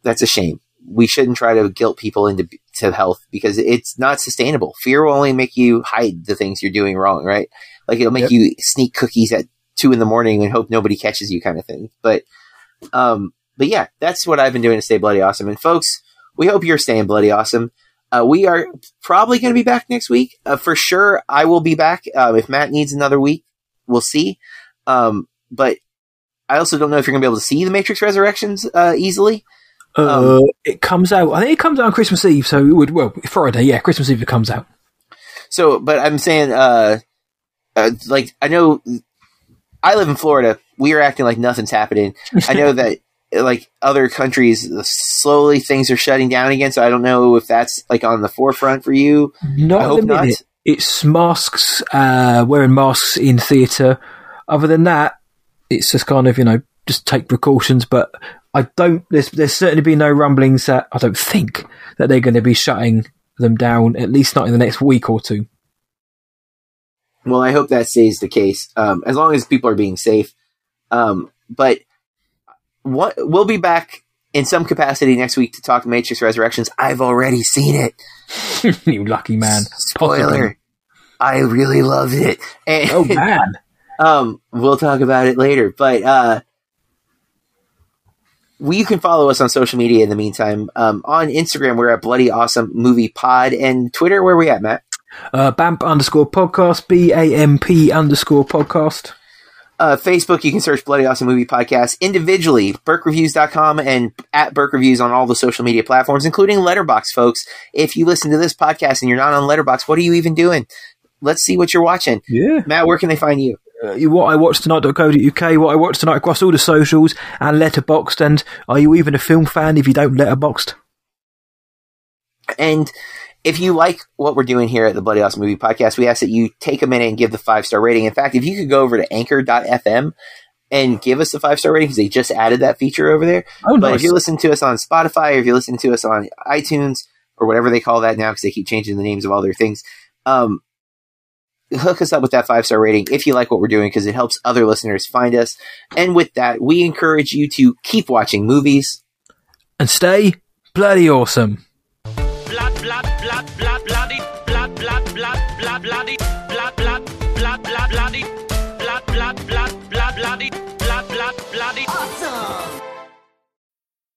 that's a shame. We shouldn't try to guilt people into to health because it's not sustainable. Fear will only make you hide the things you're doing wrong, right? Like it'll make yep. you sneak cookies at two in the morning and hope nobody catches you kind of thing. But, um, but yeah, that's what I've been doing to stay bloody awesome. And folks, we hope you're staying bloody awesome. Uh, we are probably going to be back next week. Uh, for sure, I will be back. Uh, if Matt needs another week, we'll see. Um, but I also don't know if you're going to be able to see the Matrix Resurrections uh, easily. Uh, um, it comes out. I think it comes out on Christmas Eve, so it would well Friday. Yeah, Christmas Eve it comes out. So, but I'm saying, uh, like I know I live in Florida. We are acting like nothing's happening. I know that like other countries, slowly things are shutting down again. So I don't know if that's like on the forefront for you. Not I hope not. It's masks, uh, wearing masks in theatre. Other than that, it's just kind of you know just take precautions. But I don't. There's there's certainly been no rumblings that I don't think that they're going to be shutting them down. At least not in the next week or two. Well, I hope that stays the case. Um, as long as people are being safe. Um, but what we'll be back in some capacity next week to talk Matrix Resurrections. I've already seen it. you lucky man. Spoiler. I really loved it. And, oh man. Um, we'll talk about it later, but uh, we, you can follow us on social media in the meantime. Um, on Instagram, we're at Bloody Awesome Movie Pod, and Twitter, where are we at, Matt? Uh, BAMP underscore podcast, B A M P underscore podcast. Uh, Facebook, you can search Bloody Awesome Movie Podcast individually, BurkeReviews.com and at Burke Reviews on all the social media platforms, including Letterboxd, folks. If you listen to this podcast and you're not on Letterboxd, what are you even doing? Let's see what you're watching. Yeah. Matt, where can they find you? Uh, what I watched tonight.co.uk, what I watched tonight across all the socials and Letterboxd. And are you even a film fan if you don't Letterboxd? And if you like what we're doing here at the Bloody Awesome Movie Podcast, we ask that you take a minute and give the five star rating. In fact, if you could go over to anchor.fm and give us a five star rating because they just added that feature over there. Oh, but nice. if you listen to us on Spotify or if you listen to us on iTunes or whatever they call that now because they keep changing the names of all their things, um, hook us up with that five star rating if you like what we're doing because it helps other listeners find us. And with that, we encourage you to keep watching movies and stay bloody awesome.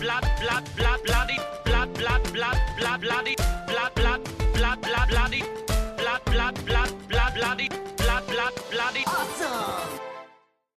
blood, blood, blood, blood, bloody, blood, blood, blood, blood, bloody, blood, blood, blood, blood, bloody.